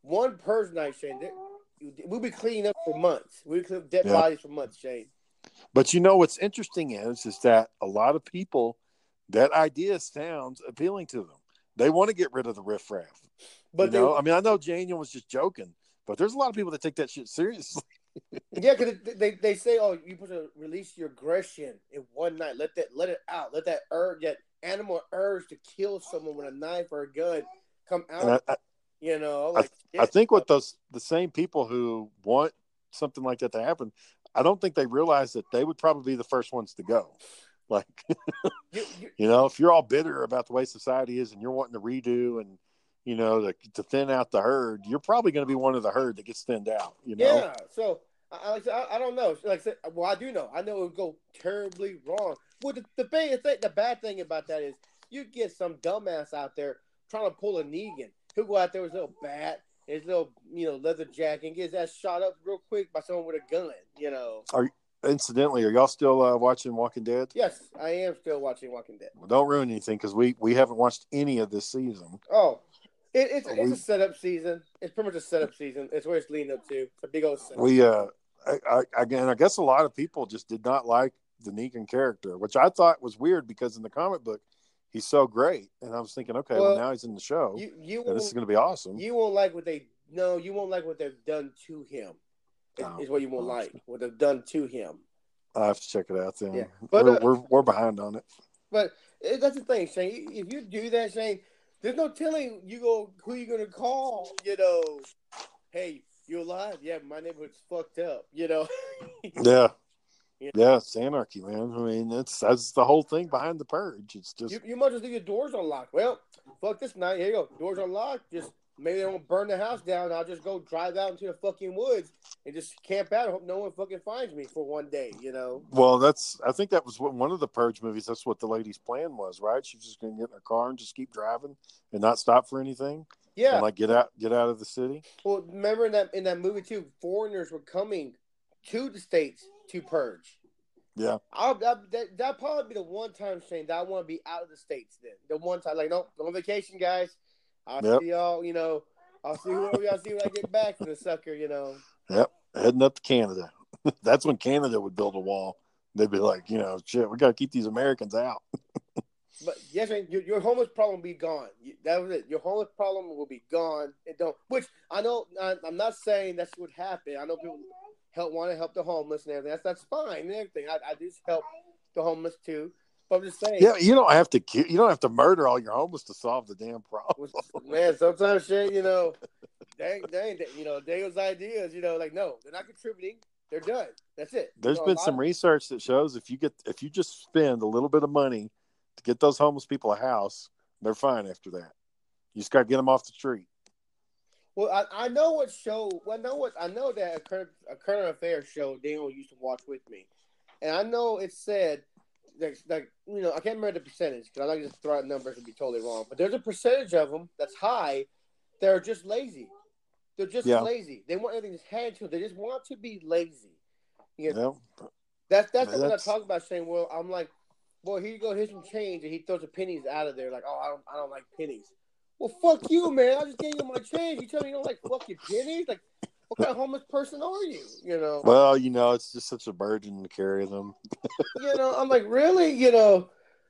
one purge night, Shane, we'll be cleaning up for months. We'll clean up dead Yeah. bodies for months, Shane. But you know what's interesting is is that a lot of people that idea sounds appealing to them. They want to get rid of the riffraff. But you know, they, I mean, I know Daniel was just joking, but there's a lot of people that take that shit seriously. Yeah, because they, they say, oh, you put to release your aggression in one night. Let that let it out. Let that urge, that animal urge to kill someone with a knife or a gun come out. I, I, you know, like I think what those the same people who want something like that to happen, I don't think they realize that they would probably be the first ones to go. (laughs) Like, you, (laughs) you, you know, if you're all bitter about the way society is and you're wanting to redo and you know to, to thin out the herd, you're probably going to be one of the herd that gets thinned out. You know, Yeah, so I, I, like I I, I don't know. Like I said, well, I do know. I know it would go terribly wrong. Well, the the, bad thing, the bad thing about that is you get some dumbass out there trying to pull a Negan. He'll go out there with his little bat, his little you know leather jacket, and gets that shot up real quick by someone with a gun. You know. Are incidentally, are y'all still uh, watching Walking Dead? Yes, I am still watching Walking Dead. Well, don't ruin anything because we we haven't watched any of this season. Oh, it, it's Oh, it's we- a setup season. It's pretty much a setup season. It's where it's leading up to. It's a big old setup. We uh, I, I, again, I guess a lot of people just did not like the Negan character, which I thought was weird because in the comic book he's so great, and I was thinking, okay, well, Well, now he's in the show, you you and this is going to be awesome. you won't like what they no you won't like what they've done to him. Is, Oh, is what you won't like what they've done to him. I have to check it out then. Yeah, but, we're, uh, we're we're behind on it. But eh, that's the thing, Shane. If you do that, Shane, there's no telling you go who you're gonna call. You know, hey, you alive? Yeah, my neighborhood's fucked up. You know. (laughs) Yeah. Yeah. Yeah, it's anarchy, man. I mean, that's that's the whole thing behind the purge. It's just You, you might just leave your doors unlocked. Well, fuck this night. Here you go. Doors unlocked. Just maybe they won't burn the house down. I'll just go drive out into the fucking woods and just camp out. and hope no one fucking finds me for one day. You know. well, that's I think that was what one of the purge movies. That's what the lady's plan was, right? She's just going to get in her car and just keep driving and not stop for anything, Yeah. and like get out get out of the city. well, remember in that in that movie too, foreigners were coming to the states to purge. Yeah, I'll, that that that probably be the one time Shane that I want to be out of the states. Then the one time, like, no, go on vacation, guys. I'll Yep. see y'all. You know, I'll see whoever y'all see when I get back to the sucker. You know. Yep. Heading up to Canada. (laughs) That's when Canada would build a wall. They'd be like, you know, shit, we got to keep these Americans out. (laughs) But yes, man, your, your homeless problem will be gone. That was it. Your homeless problem will be gone. And don't. Which I know. I'm not saying that's what happened. I know people help want to help the homeless and everything. That's that's fine and everything. I, I just help the homeless too. I'm just saying. Yeah, you don't have to ki- you don't have to murder all your homeless to solve the damn problem. man, sometimes shit, you know, dang, dang, you know, Dago's ideas, you know, like no, they're not contributing. They're done. That's it. There's You know, been some of- research that shows if you get if you just spend a little bit of money to get those homeless people a house, they're fine after that. You just got to get them off the street. Well, I, I know what show. Well, I know what I know that a current a current affairs show Daniel used to watch with me, and I know it said like, like you know I can't remember the percentage because I like to just throw out numbers and be totally wrong. But there's a percentage of them that's high. They're just lazy. They're just Yeah. lazy. They want everything just handed to them. They just want to be lazy. You know, Yeah. that's that's what I That's- talk about saying. Well, I'm like, well, here you go. Here's some change, and he throws the pennies out of there. Like, oh, I don't, I don't like pennies. Well, fuck you, man. I just gave you my change. You tell me you don't like fucking pennies? Like, what kind of homeless person are you? You know, Well, you know, it's just such a burden to carry them. (laughs) you know. I'm like, really? You know,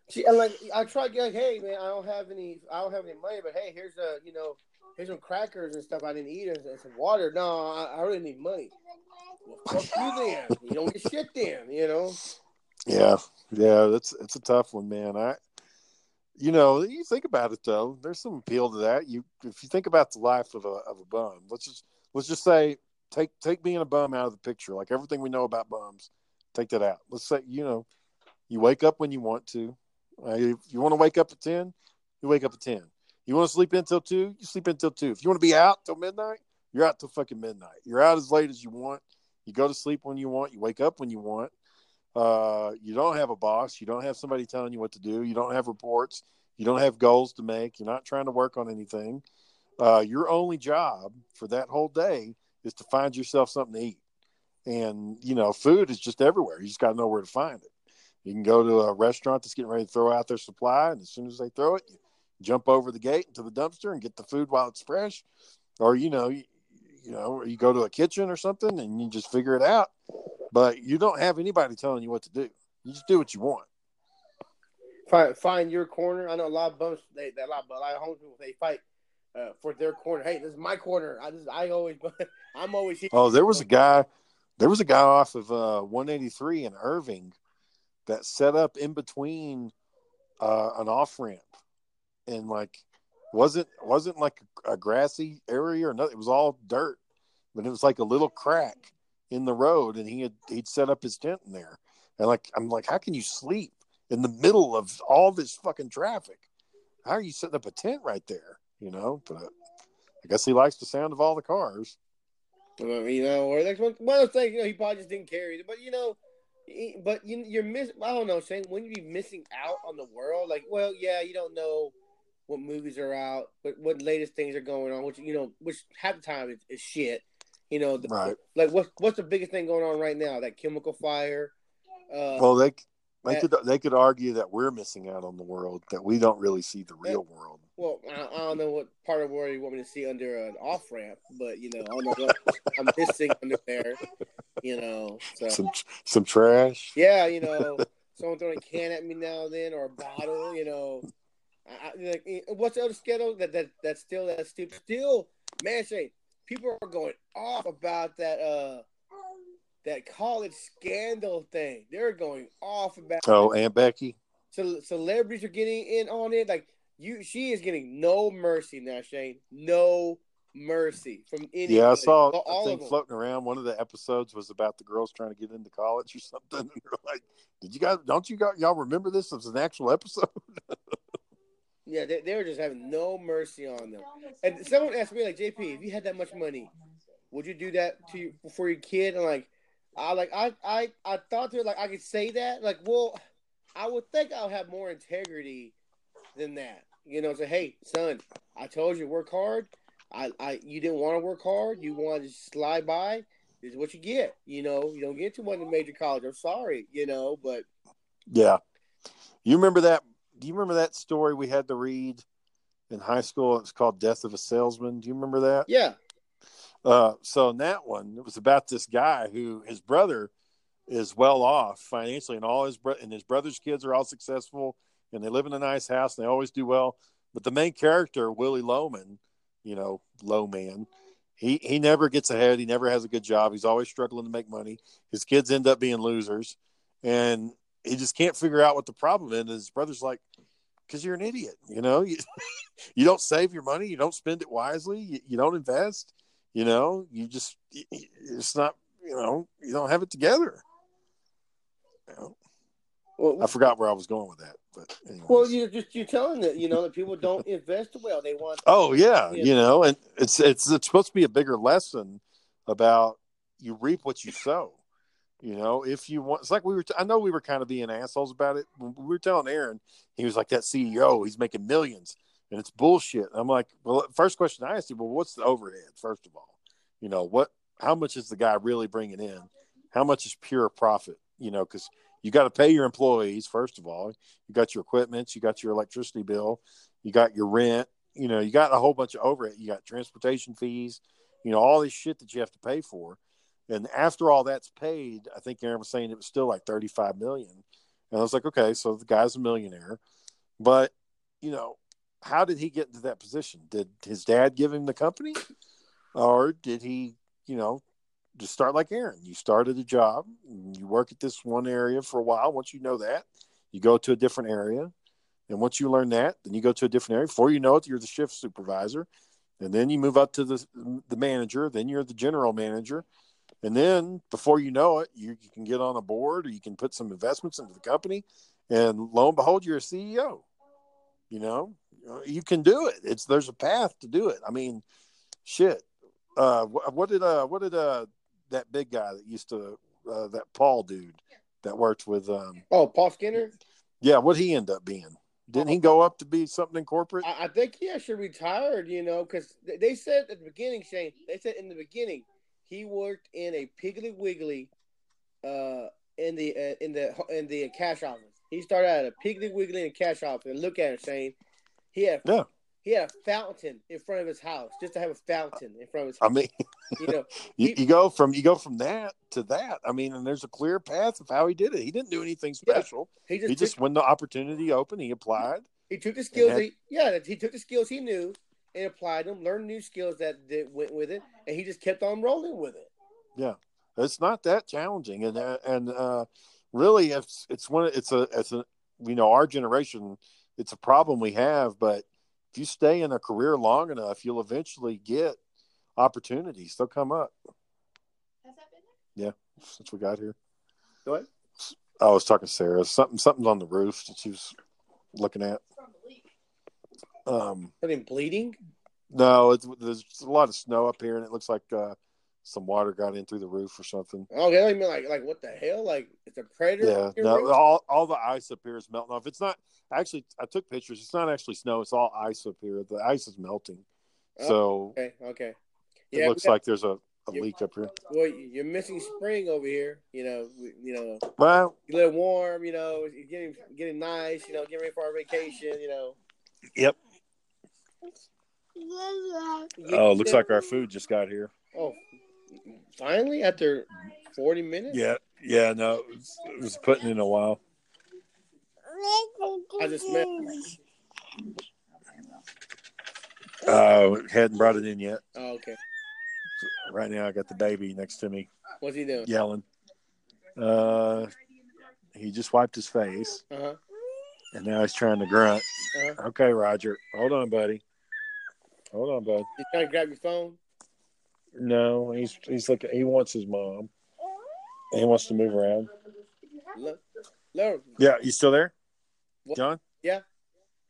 she, and like, I try to get like, hey, man, I don't have any, I don't have any money, but hey, here's a, you know, here's some crackers and stuff I didn't eat and, and some water. No, I, I really need money. Well, fuck you then. You don't get shit then. You know. Yeah, yeah, that's it's a tough one, man. I, you know, you think about it though. There's some appeal to that. You, if you think about the life of a of a bum, let's just let's just say take take being a bum out of the picture. Like everything we know about bums, take that out. Let's say you know, you wake up when you want to. Uh, if you want to wake up at ten, you wake up at ten. You want to sleep until two, you sleep until two. If you want to be out till midnight, you're out till fucking midnight. You're out as late as you want. You go to sleep when you want. You wake up when you want. Uh, you don't have a boss. You don't have somebody telling you what to do. You don't have reports. You don't have goals to make. You're not trying to work on anything. Uh, your only job for that whole day is to find yourself something to eat. And, you know, food is just everywhere. You just got to know where to find it. You can go to a restaurant that's getting ready to throw out their supply, and as soon as they throw it, you jump over the gate into the dumpster and get the food while it's fresh. Or, you know, you, you know, you go to a kitchen or something and you just figure it out but you don't have anybody telling you what to do. You just do what you want. find find your corner. I know a lot of bums. They, they a lot, but a lot of people they fight uh, for their corner. Hey, this is my corner. I just I always (laughs) I'm always here. Oh, there was a guy, there was a guy off of uh, 183 in Irving that set up in between uh, an off ramp, and like wasn't wasn't like a grassy area or nothing. It was all dirt, but it was like a little crack in the road, and he had he'd set up his tent in there. And like I'm like, how can you sleep in the middle of all this fucking traffic? How are you setting up a tent right there? You know, but I guess he likes the sound of all the cars. You know, or like one, one of the things, you know, he probably just didn't carry it. But you know, he- but you, you're missing. I don't know, Shane. When you be missing out on the world, like, well, yeah, you don't know what movies are out, but what latest things are going on, which you know, which half the time is, is shit. You know, the, Right. like what what's the biggest thing going on right now? That chemical fire. Uh, Well, they they Uh, could they could argue that we're missing out on the world that we don't really see the real world. Well, I, I don't know what part of the world you want me to see under an off ramp, but you know, I don't know what I'm missing under there. You know, so Some some trash. yeah, you know, (laughs) someone throwing a can at me now and then or a bottle. You know, I, like, eh, what's the other scandal that that that's still that stupid? Still, man, say people are going off about that uh that college scandal thing. They're going off about. Oh, Aunt Becky. Ce- celebrities are getting in on it. Like you, she is getting no mercy now, Shane. No mercy from any. Yeah, I saw all, a thing floating around. One of the episodes was about the girls trying to get into college or something. And they're like, "Did you guys? Don't you got y'all remember this as an actual episode?" (laughs) Yeah, they, they were just having no mercy on them. And someone asked me, like, JP, if you had that much money, would you do that to you, for your kid? And like, I like I I I thought to like I could say that. Like, well, I would think I'll have more integrity than that. You know, say, hey, son, I told you work hard. I, I you didn't want to work hard. You wanted to slide by. This is what you get. You know, you don't get to one in major college. I'm sorry, you know, but Yeah. You remember that? Do you remember that story we had to read in high school? It's called "Death of a Salesman." Do you remember that? yeah, Uh, so in that one, it was about this guy who his brother is well off financially, and all his bro- and his brother's kids are all successful, and they live in a nice house, and they always do well. But the main character, Willy Loman, you know, low man, he he never gets ahead. He never has a good job. He's always struggling to make money. His kids end up being losers, and he just can't figure out what the problem is. And his brother's like, "Because you're an idiot. You know, you, (laughs) you don't save your money. You don't spend it wisely. You, you don't invest. You know, you just it's not. You know, you don't have it together." You know? Well, I forgot where I was going with that, but anyways. well, you're just you're telling that you know that people don't invest well. They want Oh yeah, you know, and it's it's it's supposed to be a bigger lesson about you reap what you sow. You know, if you want, it's like we were. I know we were kind of being assholes about it. When We were telling Aaron, he was like that CEO. He's making millions, and it's bullshit. I'm like, well, first question I asked you, well, what's the overhead? First of all, you know what? How much is the guy really bringing in? How much is pure profit? You know, because you got to pay your employees first of all. You got your equipment, you got your electricity bill, you got your rent. You know, you got a whole bunch of overhead. You got transportation fees. You know, all this shit that you have to pay for. And after all that's paid, I think Aaron was saying it was still like 35 million. And I was like, okay, so the guy's a millionaire. But, you know, how did he get into that position? Did his dad give him the company? Or did he, you know, just start like Aaron? You started a job, you work at this one area for a while. Once you know that, you go to a different area. And once you learn that, then you go to a different area. Before you know it, you're the shift supervisor. And then you move up to the, the manager. Then you're the general manager. And then before you know it, you, you can get on a board or you can put some investments into the company. And lo and behold, you're a CEO. You know, you can do it. It's there's a path to do it. I mean, shit. Uh, what did uh, what did uh, that big guy that used to uh, that Paul dude that worked with um, oh Paul Skinner. yeah, what he end up being? Didn't he go up to be something in corporate? I, I think he actually retired. You know, because they, said at the beginning, Shane. They said in the beginning he worked in a Piggly Wiggly, uh, in the uh, in the in the cash office. He started at a Piggly Wiggly in a cash office. And look at him, Shane. He had Yeah. He had a fountain in front of his house just to have a fountain in front of his house. I mean, You know, (laughs) you, you go from you go from that to that. I mean, and there's a clear path of how he did it. He didn't do anything special. he just He just when the opportunity opened, he applied. He took the skills. had- he, yeah, he took the skills he knew and applied them. Learned new skills that, that went with it, and he just kept on rolling with it. Yeah, it's not that challenging, and uh, and uh, really, it's it's one. It's a it's a you know our generation. It's a problem we have, but if you stay in a career long enough, you'll eventually get opportunities. They'll come up. Has that been there? Yeah, since we got here, Go ahead. I was talking to Sarah. Something something's on the roof that she was looking at. From the leak. Um, bleeding. no, it's, there's a lot of snow up here, and it looks like uh, some water got in through the roof or something. Oh, okay, I mean, like, like what the hell? Like, it's a predator. Yeah, no, roof? all all the ice up here is melting off. It's not actually. I took pictures. It's not actually snow. It's all ice up here. The ice is melting, Oh, so Okay, okay. it Yeah, looks got- like there's a, a leak up here. well, you're missing spring over here. You know, you know, Well, a little warm. You know, it's getting getting nice. You know, getting ready for our vacation. You know. yep. (laughs) You- Oh, looks like our food just got here. Oh, finally after forty minutes. Yeah, yeah. No, it was, it was putting in a while. I just smell. Uh, hadn't brought it in yet. Oh, okay. Right now, I got the baby next to me What's he doing? yelling. Uh, he just wiped his face, Uh huh. and now he's trying to grunt. Uh-huh. Okay, Roger, hold on, buddy. Hold on, bud. You trying to grab your phone? No, he's he's looking. He wants his mom. He wants to move around. Look, look. Yeah, you still there, What- John? Yeah.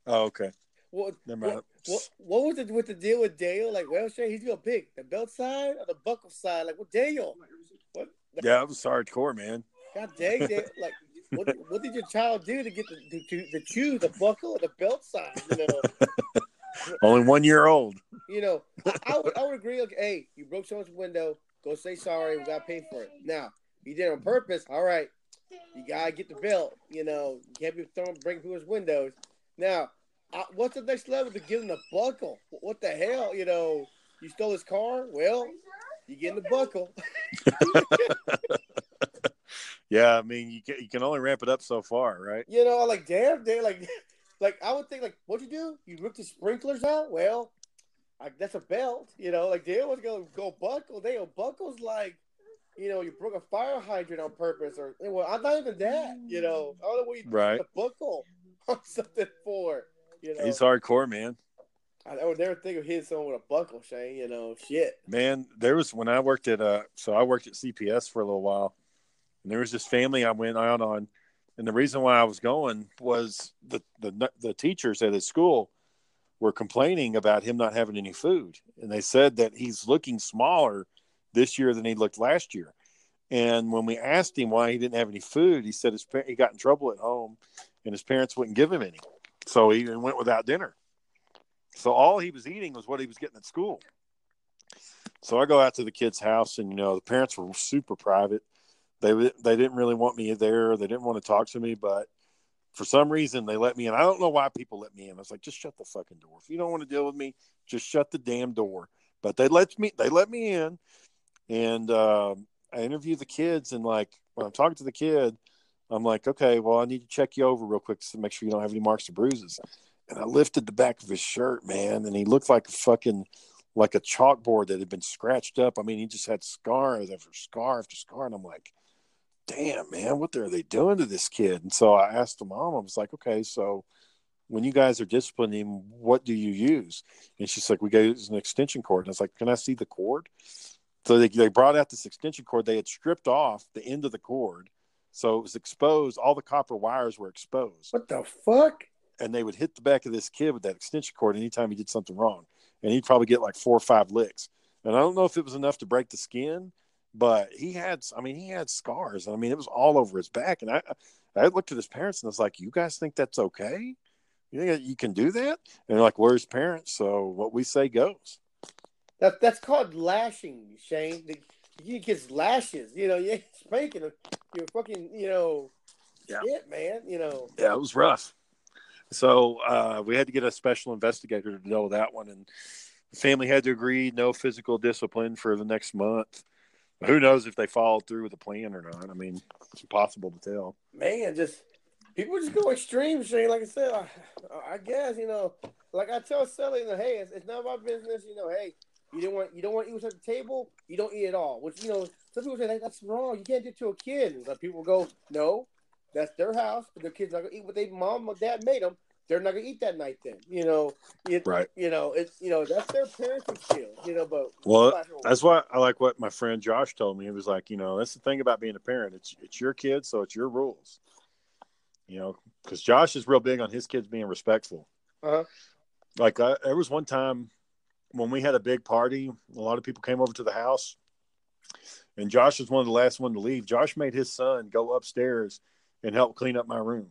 Oh, okay. What, Never what, mind. what, what was it with the deal with Dale? Like, well, Shane, he's gonna pick the belt side or the buckle side. Like, what Dale? What? Yeah, it was hardcore, man. God dang it! (laughs) Like, what, what did your child do to get the, to, to, to choose the buckle or the belt side? You (laughs) know, Only one year old. You know. I, I would, I would agree. Like, hey, you broke someone's window. Go say sorry. We got to pay for it. Now, you did it on purpose. All right, you gotta get the belt. You know, you can't be throwing breaking people's windows. Now, uh, what's the next level to give him the buckle? What the hell? You know, you stole his car. Well, you get in the buckle. (laughs) yeah, I mean, you can you can only ramp it up so far, right? You know, like damn, they like, (laughs) like I would think like, what'd you do? You ripped the sprinklers out? Well, I, that's a belt. You know, like they was gonna go buckle. They buckles like, you know, you broke a fire hydrant on purpose, or well, I'm not even that. You know, I don't know what you right. the buckle (laughs) on something for. You know, he's hardcore, man. I, would never think of hitting someone with a buckle, Shane. You know, shit. Man, there was when I worked at uh, so I worked at CPS for a little while, and there was this family I went out on, and the reason why I was going was the the the teachers at his school were complaining about him not having any food, and they said that he's looking smaller this year than he looked last year. And when we asked him why he didn't have any food, he said his he got in trouble at home, and his parents wouldn't give him any, so he went without dinner. So all he was eating was what he was getting at school. So I go out to the kid's house, and you know the parents were super private. They they didn't really want me there. They didn't want to talk to me, but for some reason they let me in. I don't know why people let me in. I was like, just shut the fucking door. If you don't want to deal with me, just shut the damn door. But they let me they let me in, and uh, I interview the kids, and like when I'm talking to the kid, I'm like, okay, well I need to check you over real quick to make sure you don't have any marks or bruises and I lifted the back of his shirt, man, and he looked like a fucking like a chalkboard that had been scratched up. I mean, he just had scars after scar after scar, and I'm like, damn, man, what are they doing to this kid? And so I asked the mom, I was like, okay, so when you guys are disciplining what do you use? And she's like, we use an extension cord. And I was like, can I see the cord? So they, they brought out this extension cord. They had stripped off the end of the cord. So it was exposed. All the copper wires were exposed. What the fuck? and they would hit the back of this kid with that extension cord anytime he did something wrong. And he'd probably get like four or five licks. And I don't know if it was enough to break the skin, but he had, I mean, he had scars. I mean, it was all over his back. And I, I looked at his parents and I was like, you guys think that's okay? You think you can do that? And they're like, where's parents? So what we say goes. That, that's called lashing, Shane. The, you get lashes, you know, (laughs) you ain't spanking them. You're fucking, you know, yeah. shit, man, you know. Yeah, it was rough. So uh, we had to get a special investigator to deal with that one, and the family had to agree no physical discipline for the next month. Who knows if they followed through with the plan or not? I mean, it's impossible to tell. Man, just people just go extreme, Shane. Like I said, I, I guess you know, like I tell Sally, you know, hey, it's, it's not my business. You know, hey, you don't want you don't want to eat at the table, you don't eat at all. Which you know, some people say that's wrong. You can't do it to a kid. And people go, no, that's their house. Their kids not gonna eat what they mom or dad made them. They're not gonna eat that night. Then you know, it, right? You know, it's you know that's their parenting skills. You know, but well, that's why I like what my friend Josh told me. He was like, you know, that's the thing about being a parent. It's it's your kids, so it's your rules. You know, because Josh is real big on his kids being respectful. Uh-huh. Like I, there was one time when we had a big party, a lot of people came over to the house, and Josh was one of the last one to leave. Josh made his son go upstairs and help clean up my room.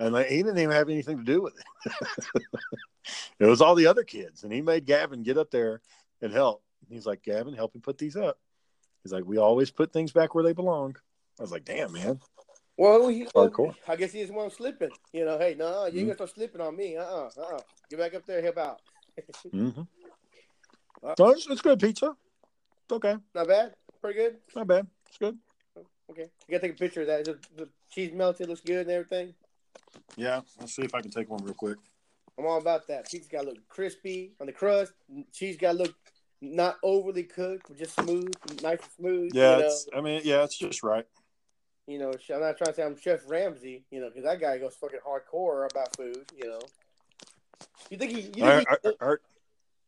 And he didn't even have anything to do with it. (laughs) it was all the other kids. And he made Gavin get up there and help. He's like, Gavin, help him put these up. He's like, we always put things back where they belong. I was like, damn, man. Well, he, well I guess he just want slipping. You know, hey, no, you ain't mm-hmm. gonna start slipping on me. Uh, uh-uh, uh, uh-uh. get back up there, help out. (laughs) mm-hmm. Uh, no, it's, it's, good pizza. It's okay. Not bad. Pretty good. Not bad. It's good. Okay, you gotta take a picture of that. The, the cheese melted, looks good, and everything. Yeah, let's see if I can take one real quick. I'm all about that. Cheese got to look crispy on the crust. Cheese got to look not overly cooked, but just smooth, nice and smooth. Yeah, you know? I mean, yeah, it's just right. You know, I'm not trying to say I'm Chef Ramsay, you know, because that guy goes fucking hardcore about food. You know, you think he? You think he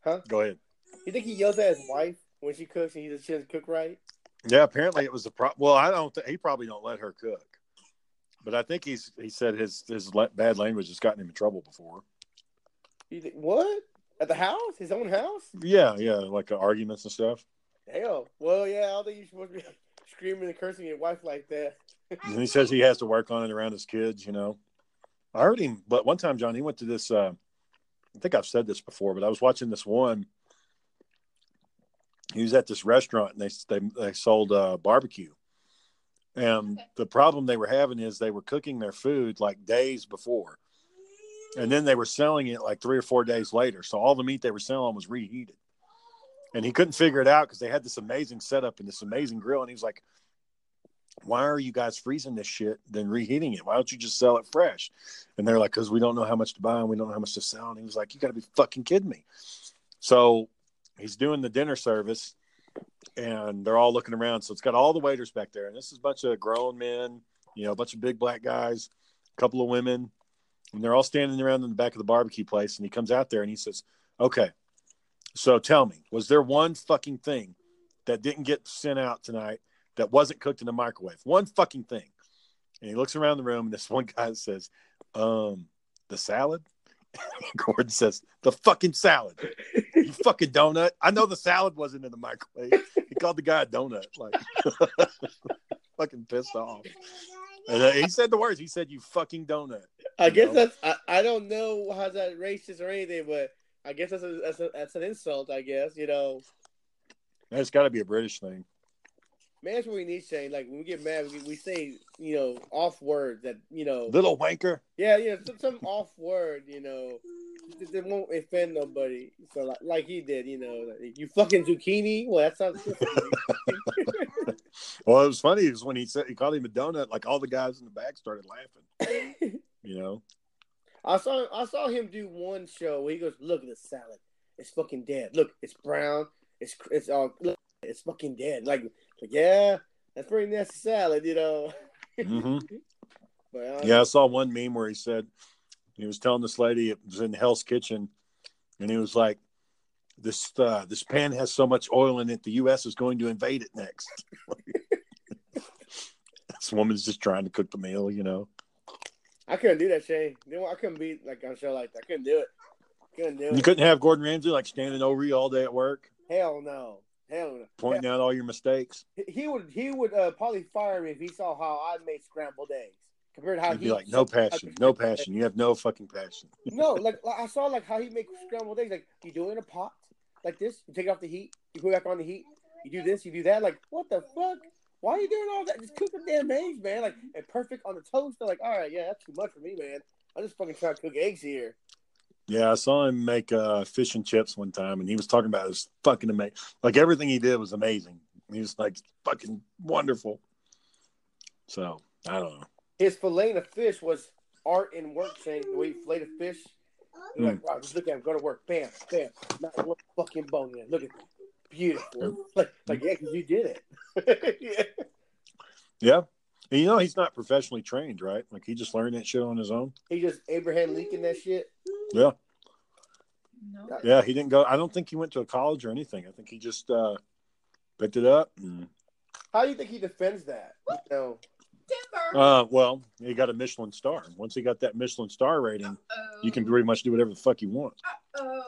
huh? Go ahead. You think he yells at his wife when she cooks and he doesn't cook right? Yeah, apparently it was a problem. Well, I don't. Th- he probably don't let her cook. But I think he's he said his his bad language has gotten him in trouble before. What at the house? His own house? Yeah, yeah, like uh, arguments and stuff. Hell, well, yeah, I don't think you're supposed to be (laughs) screaming and cursing your wife like that. (laughs) and he says he has to work on it around his kids. You know, I heard him, but one time, John, he went to this. Uh, I think I've said this before, but I was watching this one. He was at this restaurant and they they, they sold uh, barbecue, and okay. the problem they were having is they were cooking their food like days before. And then they were selling it like three or four days later. So all the meat they were selling was reheated. and he couldn't figure it out because they had this amazing setup and this amazing grill, and he was like, "Why are you guys freezing this shit then reheating it? Why don't you just sell it fresh?" And they're like, "Because we don't know how much to buy and we don't know how much to sell." And he was like, "You got to be fucking kidding me!" So he's doing the dinner service, and they're all looking around. So it's got all the waiters back there, and this is a bunch of grown men, you know, a bunch of big black guys, a couple of women, and they're all standing around in the back of the barbecue place. And he comes out there and he says, "Okay." So tell me, was there one fucking thing that didn't get sent out tonight that wasn't cooked in the microwave? One fucking thing. And he looks around the room, and this (laughs) one guy says, um, the salad? (laughs) Gordon says, the fucking salad. You fucking donut. I know the salad wasn't in the microwave. He called the guy a donut. Like, (laughs) fucking pissed off. And uh, he said the words. He said, you fucking donut. I You guess know? that's I, I don't know how that racist or anything, but I guess that's a, that's, a, that's an insult. I guess you know, That's got to be a British thing. Man, that's what we need, Shane. Like when we get mad, we, we say you know off words that you know, Little wanker. yeah, yeah, some, some off word, you know, that won't offend nobody. So like, like he did, you know, like, you fucking zucchini. Well, that sounds. (laughs) Well, it was funny is when he said he called him a donut, like all the guys in the back started laughing. (laughs) You know, I saw I saw him do one show where he goes, "Look at the salad. It's fucking dead. Look, it's brown. It's it's all look, it's fucking dead." Like, like yeah, that's pretty nasty salad, you know. hmm But uh, yeah, I saw one meme where he said he was telling this lady it was in Hell's Kitchen, and he was like, "This uh, this pan has so much oil in it, the U.S. is going to invade it next." (laughs) this woman's just trying to cook the meal, you know. I couldn't do that, Shane. You know, I couldn't be like on a show like that. I couldn't do it. Couldn't do You it. couldn't have Gordon Ramsay like standing over you all day at work, Hell no. Hell no. pointing out all your mistakes. He- would he would uh, probably fire me if he saw how I made scrambled eggs compared to how He'd he be like, "No passion, no passion. You have no fucking passion." (laughs) No, like, like I saw like how he make scrambled eggs. Like you do it in a pot like this. You take off the heat. You put it back on the heat. You do this. You do that. Like what the fuck? Why are you doing all that? Just cook the damn eggs, man. Like and perfect on the toast. They're like, all right, yeah, that's too much for me, man. I'm just fucking trying to cook eggs here. Yeah, I saw him make uh, fish and chips one time, and he was talking about it was fucking amazing. Like everything he did was amazing. He was like fucking wonderful. So I don't know. His filleting of fish was art and work, Shane. Way he filleted fish. You're like, wow, just look at him. Go to work. Bam, bam. Not one fucking bone in. Look at that. Beautiful. Like, like yeah, because you did it. (laughs) yeah. Yeah, and you know he's not professionally trained, right? Like he just learned that shit on his own. He just Abraham Lincoln that shit. Yeah, No. yeah. He didn't go. I don't think he went to a college or anything. I think he just uh, picked it up. And, How do you think he defends that? You know, Timber. uh, well, he got a Michelin star. Once he got that Michelin star rating, you can pretty much do whatever the fuck you want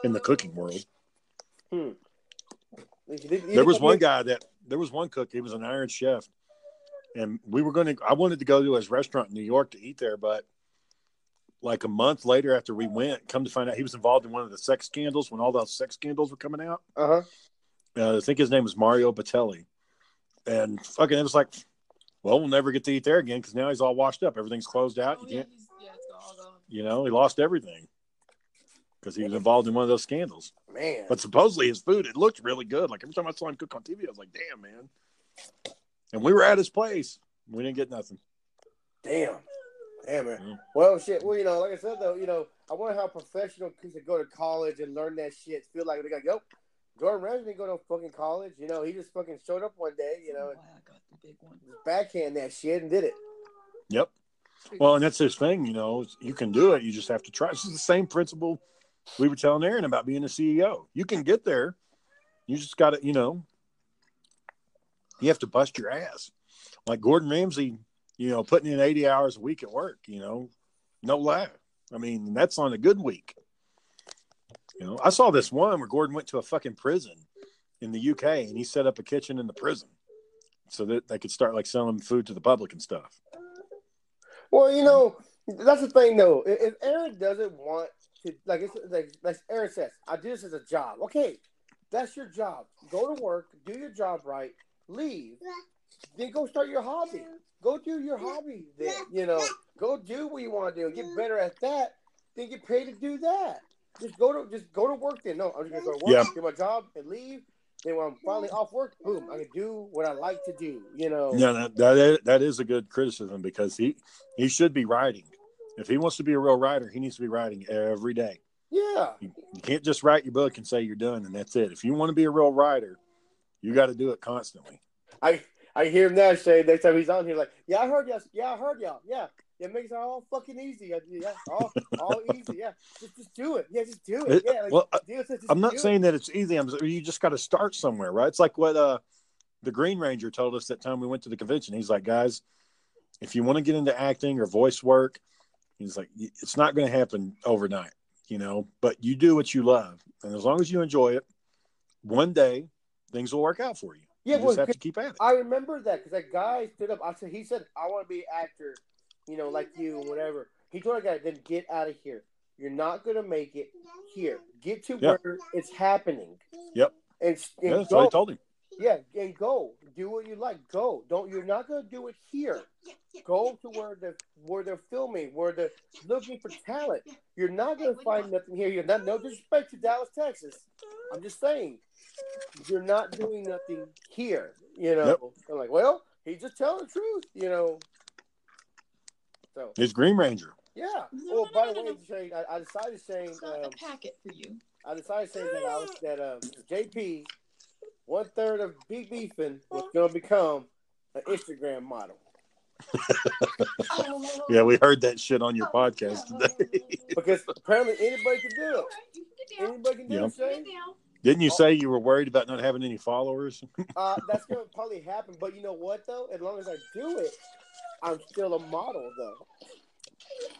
in the cooking world. There was one guy that there was one cook. He was an Iron Chef, and we were going to. I wanted to go to his restaurant in New York to eat there, but like a month later, after we went, come to find out he was involved in one of the sex scandals when all those sex scandals were coming out. Uh huh. Uh, I think his name was Mario Batali, and fucking it was like, well, we'll never get to eat there again because now he's all washed up. Everything's closed out. Oh, You yeah, can't, yeah, it's all gone. you know, he lost everything because he was involved in one of those scandals. Man. But supposedly his food, it looked really good. Like every time I saw him cook on TV, I was like, damn, man. And we were at his place. We didn't get nothing. Damn. Damn man. Mm. Well, shit. Well, you know, like I said though, you know, I wonder how professional cooks that go to college and learn that shit feel like. They got, yo, Jordan Ramsay didn't go to fucking college. You know, he just fucking showed up one day. You know, Oh, I got the big one. backhand that shit and did it. Yep. Well, and that's his thing, you know. You can do it. You just have to try. This is the same principle we were telling Aaron about being a CEO. You can get there. You just got to, you know, you have to bust your ass. Like Gordon Ramsay, you know, putting in 80 hours a week at work, you know, no lie. I mean, that's on a good week. You know, I saw this one where Gordon went to a fucking prison in the UK and he set up a kitchen in the prison so that they could start like selling food to the public and stuff. Well, you know, that's the thing though. If Aaron doesn't want to, like, it's like, like Aaron says, I do this as a job. Okay, that's your job. Go to work, do your job right, leave, then go start your hobby. Go do your hobby. Then you know, go do what you want to do. Get better at that. Then get paid to do that. Just go to just go to work. Then no, I'm just gonna go to work, Yeah. do my job, and leave. Then when I'm finally off work, boom, I can do what I like to do. You know. Yeah, that, that is, that is a good criticism because he he should be writing. If he wants to be a real writer, he needs to be writing every day. Yeah. You, you can't just write your book and say you're done and that's it. If you want to be a real writer, you got to do it constantly. I I hear him now say next time he's on here like, yeah, I heard y'all. Yeah, I heard y'all. Yeah. It makes it all fucking easy. Yeah, all, all easy. Yeah, just, just do it. Yeah, just do it. Yeah, like, well, do it, I'm not do it. saying that it's easy. I'm you just got to start somewhere, right? It's like what uh the Green Ranger told us that time we went to the convention. He's like, guys, if you want to get into acting or voice work, he's like, it's not going to happen overnight, you know. But you do what you love, and as long as you enjoy it, one day things will work out for you. Yeah, you well, just have to keep at it. I remember that because that guy stood up. I said, he said, I want to be an actor, you know, like you, and whatever. He told the guy, then get out of here. You're not gonna make it here. Get to Yep. where it's happening. Yep. And, and Yeah, that's go. what I told him. Yeah, and go. Do what you like. Go. Don't. You're not gonna do it here. Go to where the where they're filming, where they're looking for talent. You're not gonna find nothing here. You're not. No disrespect to Dallas, Texas. I'm just saying, you're not doing nothing here. You know. Yep. I'm like, well, he's just telling the truth. You know. So It's Green Ranger. yeah. No, well, no, by no, the no, way, Shane, I, I decided saying It's not um, a packet for you. I decided saying that I was (laughs) that um, JP, one third of Big Beefin was going to become an Instagram model Oh. (laughs) Yeah, we heard that shit on your podcast today. (laughs) because apparently anybody can do it. You can get down. Anybody can do Yeah. it, Shane. Didn't you say you were worried about not having any followers? (laughs) Uh, that's going to probably happen. But you know what though? As long as I do it, I'm still a model though.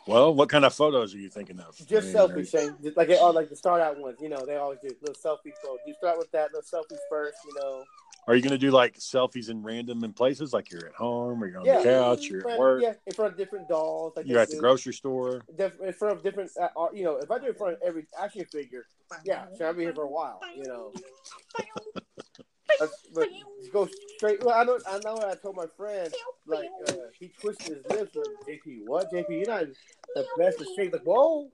Well, what kind of photos are you thinking of? Just I mean, selfies, Shane. Just like or like the start out ones. You know, they always do little selfie photos. You start with that little selfies first. You know. Are you going to do like selfies in random in places, like you're at home, or you're on Yeah. the couch, you're In at front- work, Yeah, in front of different dolls. Like you're they at the grocery store? Diff- in front of different, uh, uh, you know, if I do it in front of every action figure, yeah, so I'll be here for a while, you know. (laughs) But just go straight. Well, I know, I know. What I told my friend, like, uh, he twisted his lips. Like, JP, what? JP, you're not the best of shape. Like, whoa,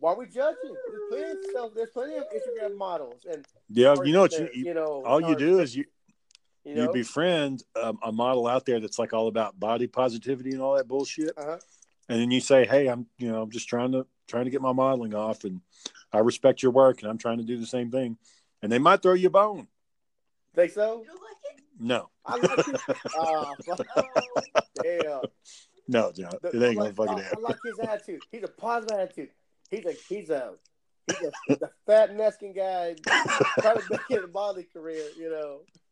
why are we judging? There's plenty of stuff. There's plenty of Instagram models, and Yeah, you know what you, there, you know, all you do is you you you know, befriend um, a model out there that's like all about body positivity and all that bullshit, uh-huh. and then you say, "Hey, I'm you know I'm just trying to trying to get my modeling off, and I respect your work, and I'm trying to do the same thing," and they might throw you a bone. think so. You like it? No, I like it. (laughs) Fuck. damn. no, John, The- it ain't gonna like, fucking I, I like his attitude. He's a positive attitude. He's a he's a he's a, he's a fat Mexican guy trying to make it a modeling career. You know, I like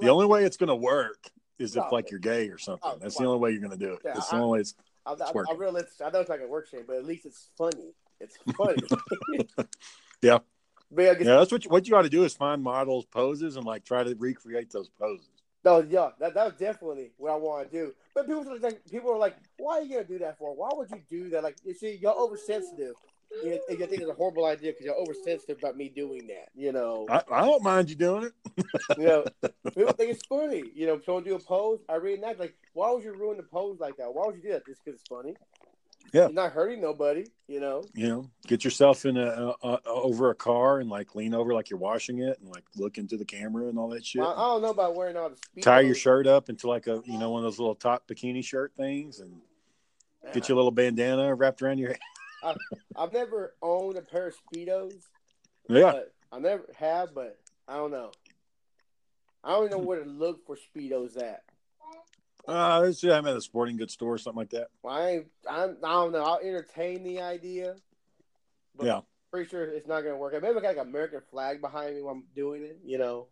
The only way it's gonna work is if like you're gay or something. Oh, That's the only way you're gonna do it. Yeah, it's the I- only way. It's, I, it's I, I working. realize I know it's not gonna work, Shane, but at least it's funny. It's (laughs) funny. (laughs) Yeah. I guess, yeah, that's what you, what you ought to do is find models poses and like try to recreate those poses. No, yeah, that that was definitely what I want to do. But people are like, people are like, why are you gonna do that for? Why would you do that? Like, you see, you're oversensitive. You, you think it's a horrible idea because you're oversensitive about me doing that. You know, I, I don't mind you doing it. (laughs) you know, people think it's funny. You know, someone do a pose, I reenact. Like, why would you ruin the pose like that? Why would you do that? Just because it's funny? Yeah. you're not hurting nobody. You know, You know, get yourself in a, a, a over a car and like lean over like you're washing it and like look into the camera and all that shit. I, I don't know about wearing all the. Tie your shirt up into like a you know one of those little top bikini shirt things and get your little bandana wrapped around your head. I've never owned a pair of speedos. Yeah, But I never have, but I don't know. I don't know where to look for speedos at. uh, yeah, I'm at a sporting goods store or something like that. Well, I ain't, I'm, I don't know. I'll entertain the idea. But Yeah. I'm pretty sure it's not gonna work. Maybe I got like an American flag behind me while I'm doing it. You know.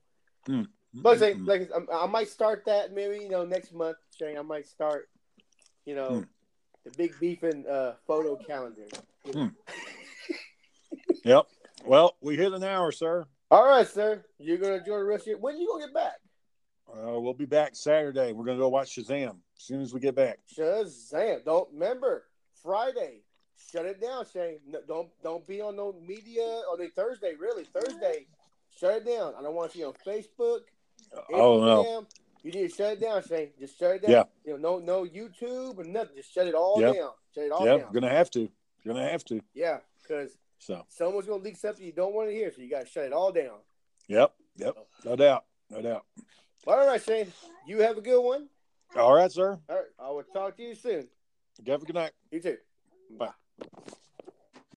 But say, Mm-mm. like I, I might start that maybe you know next month. Shane, I might start. You know, Hmm. The big beefing uh, photo calendar. Yep. Well, we hit an hour, sir. All right, sir. You're gonna enjoy the rest of your. When you gonna get back? Uh, we'll be back Saturday. We're gonna go watch Shazam as soon as we get back. Shazam! Don't remember Friday. Shut it down, Shane. No, don't don't be on no media on the Thursday. Really, Thursday. Shut it down. I don't want to see you on Facebook. Oh no. You need to shut it down, Shane. Just shut it down. Yeah. You know, no no YouTube or nothing. Just shut it all Yep. down. Shut it all Yeah, down. we're gonna have to. You're gonna have to. Yeah, because So someone's gonna leak something you don't want to hear, so you gotta shut it all down. Yep, yep, no doubt, no doubt. All right, Shane. You have a good one. All right, sir. All right. I will talk to you soon. Have a good night. You too. Bye.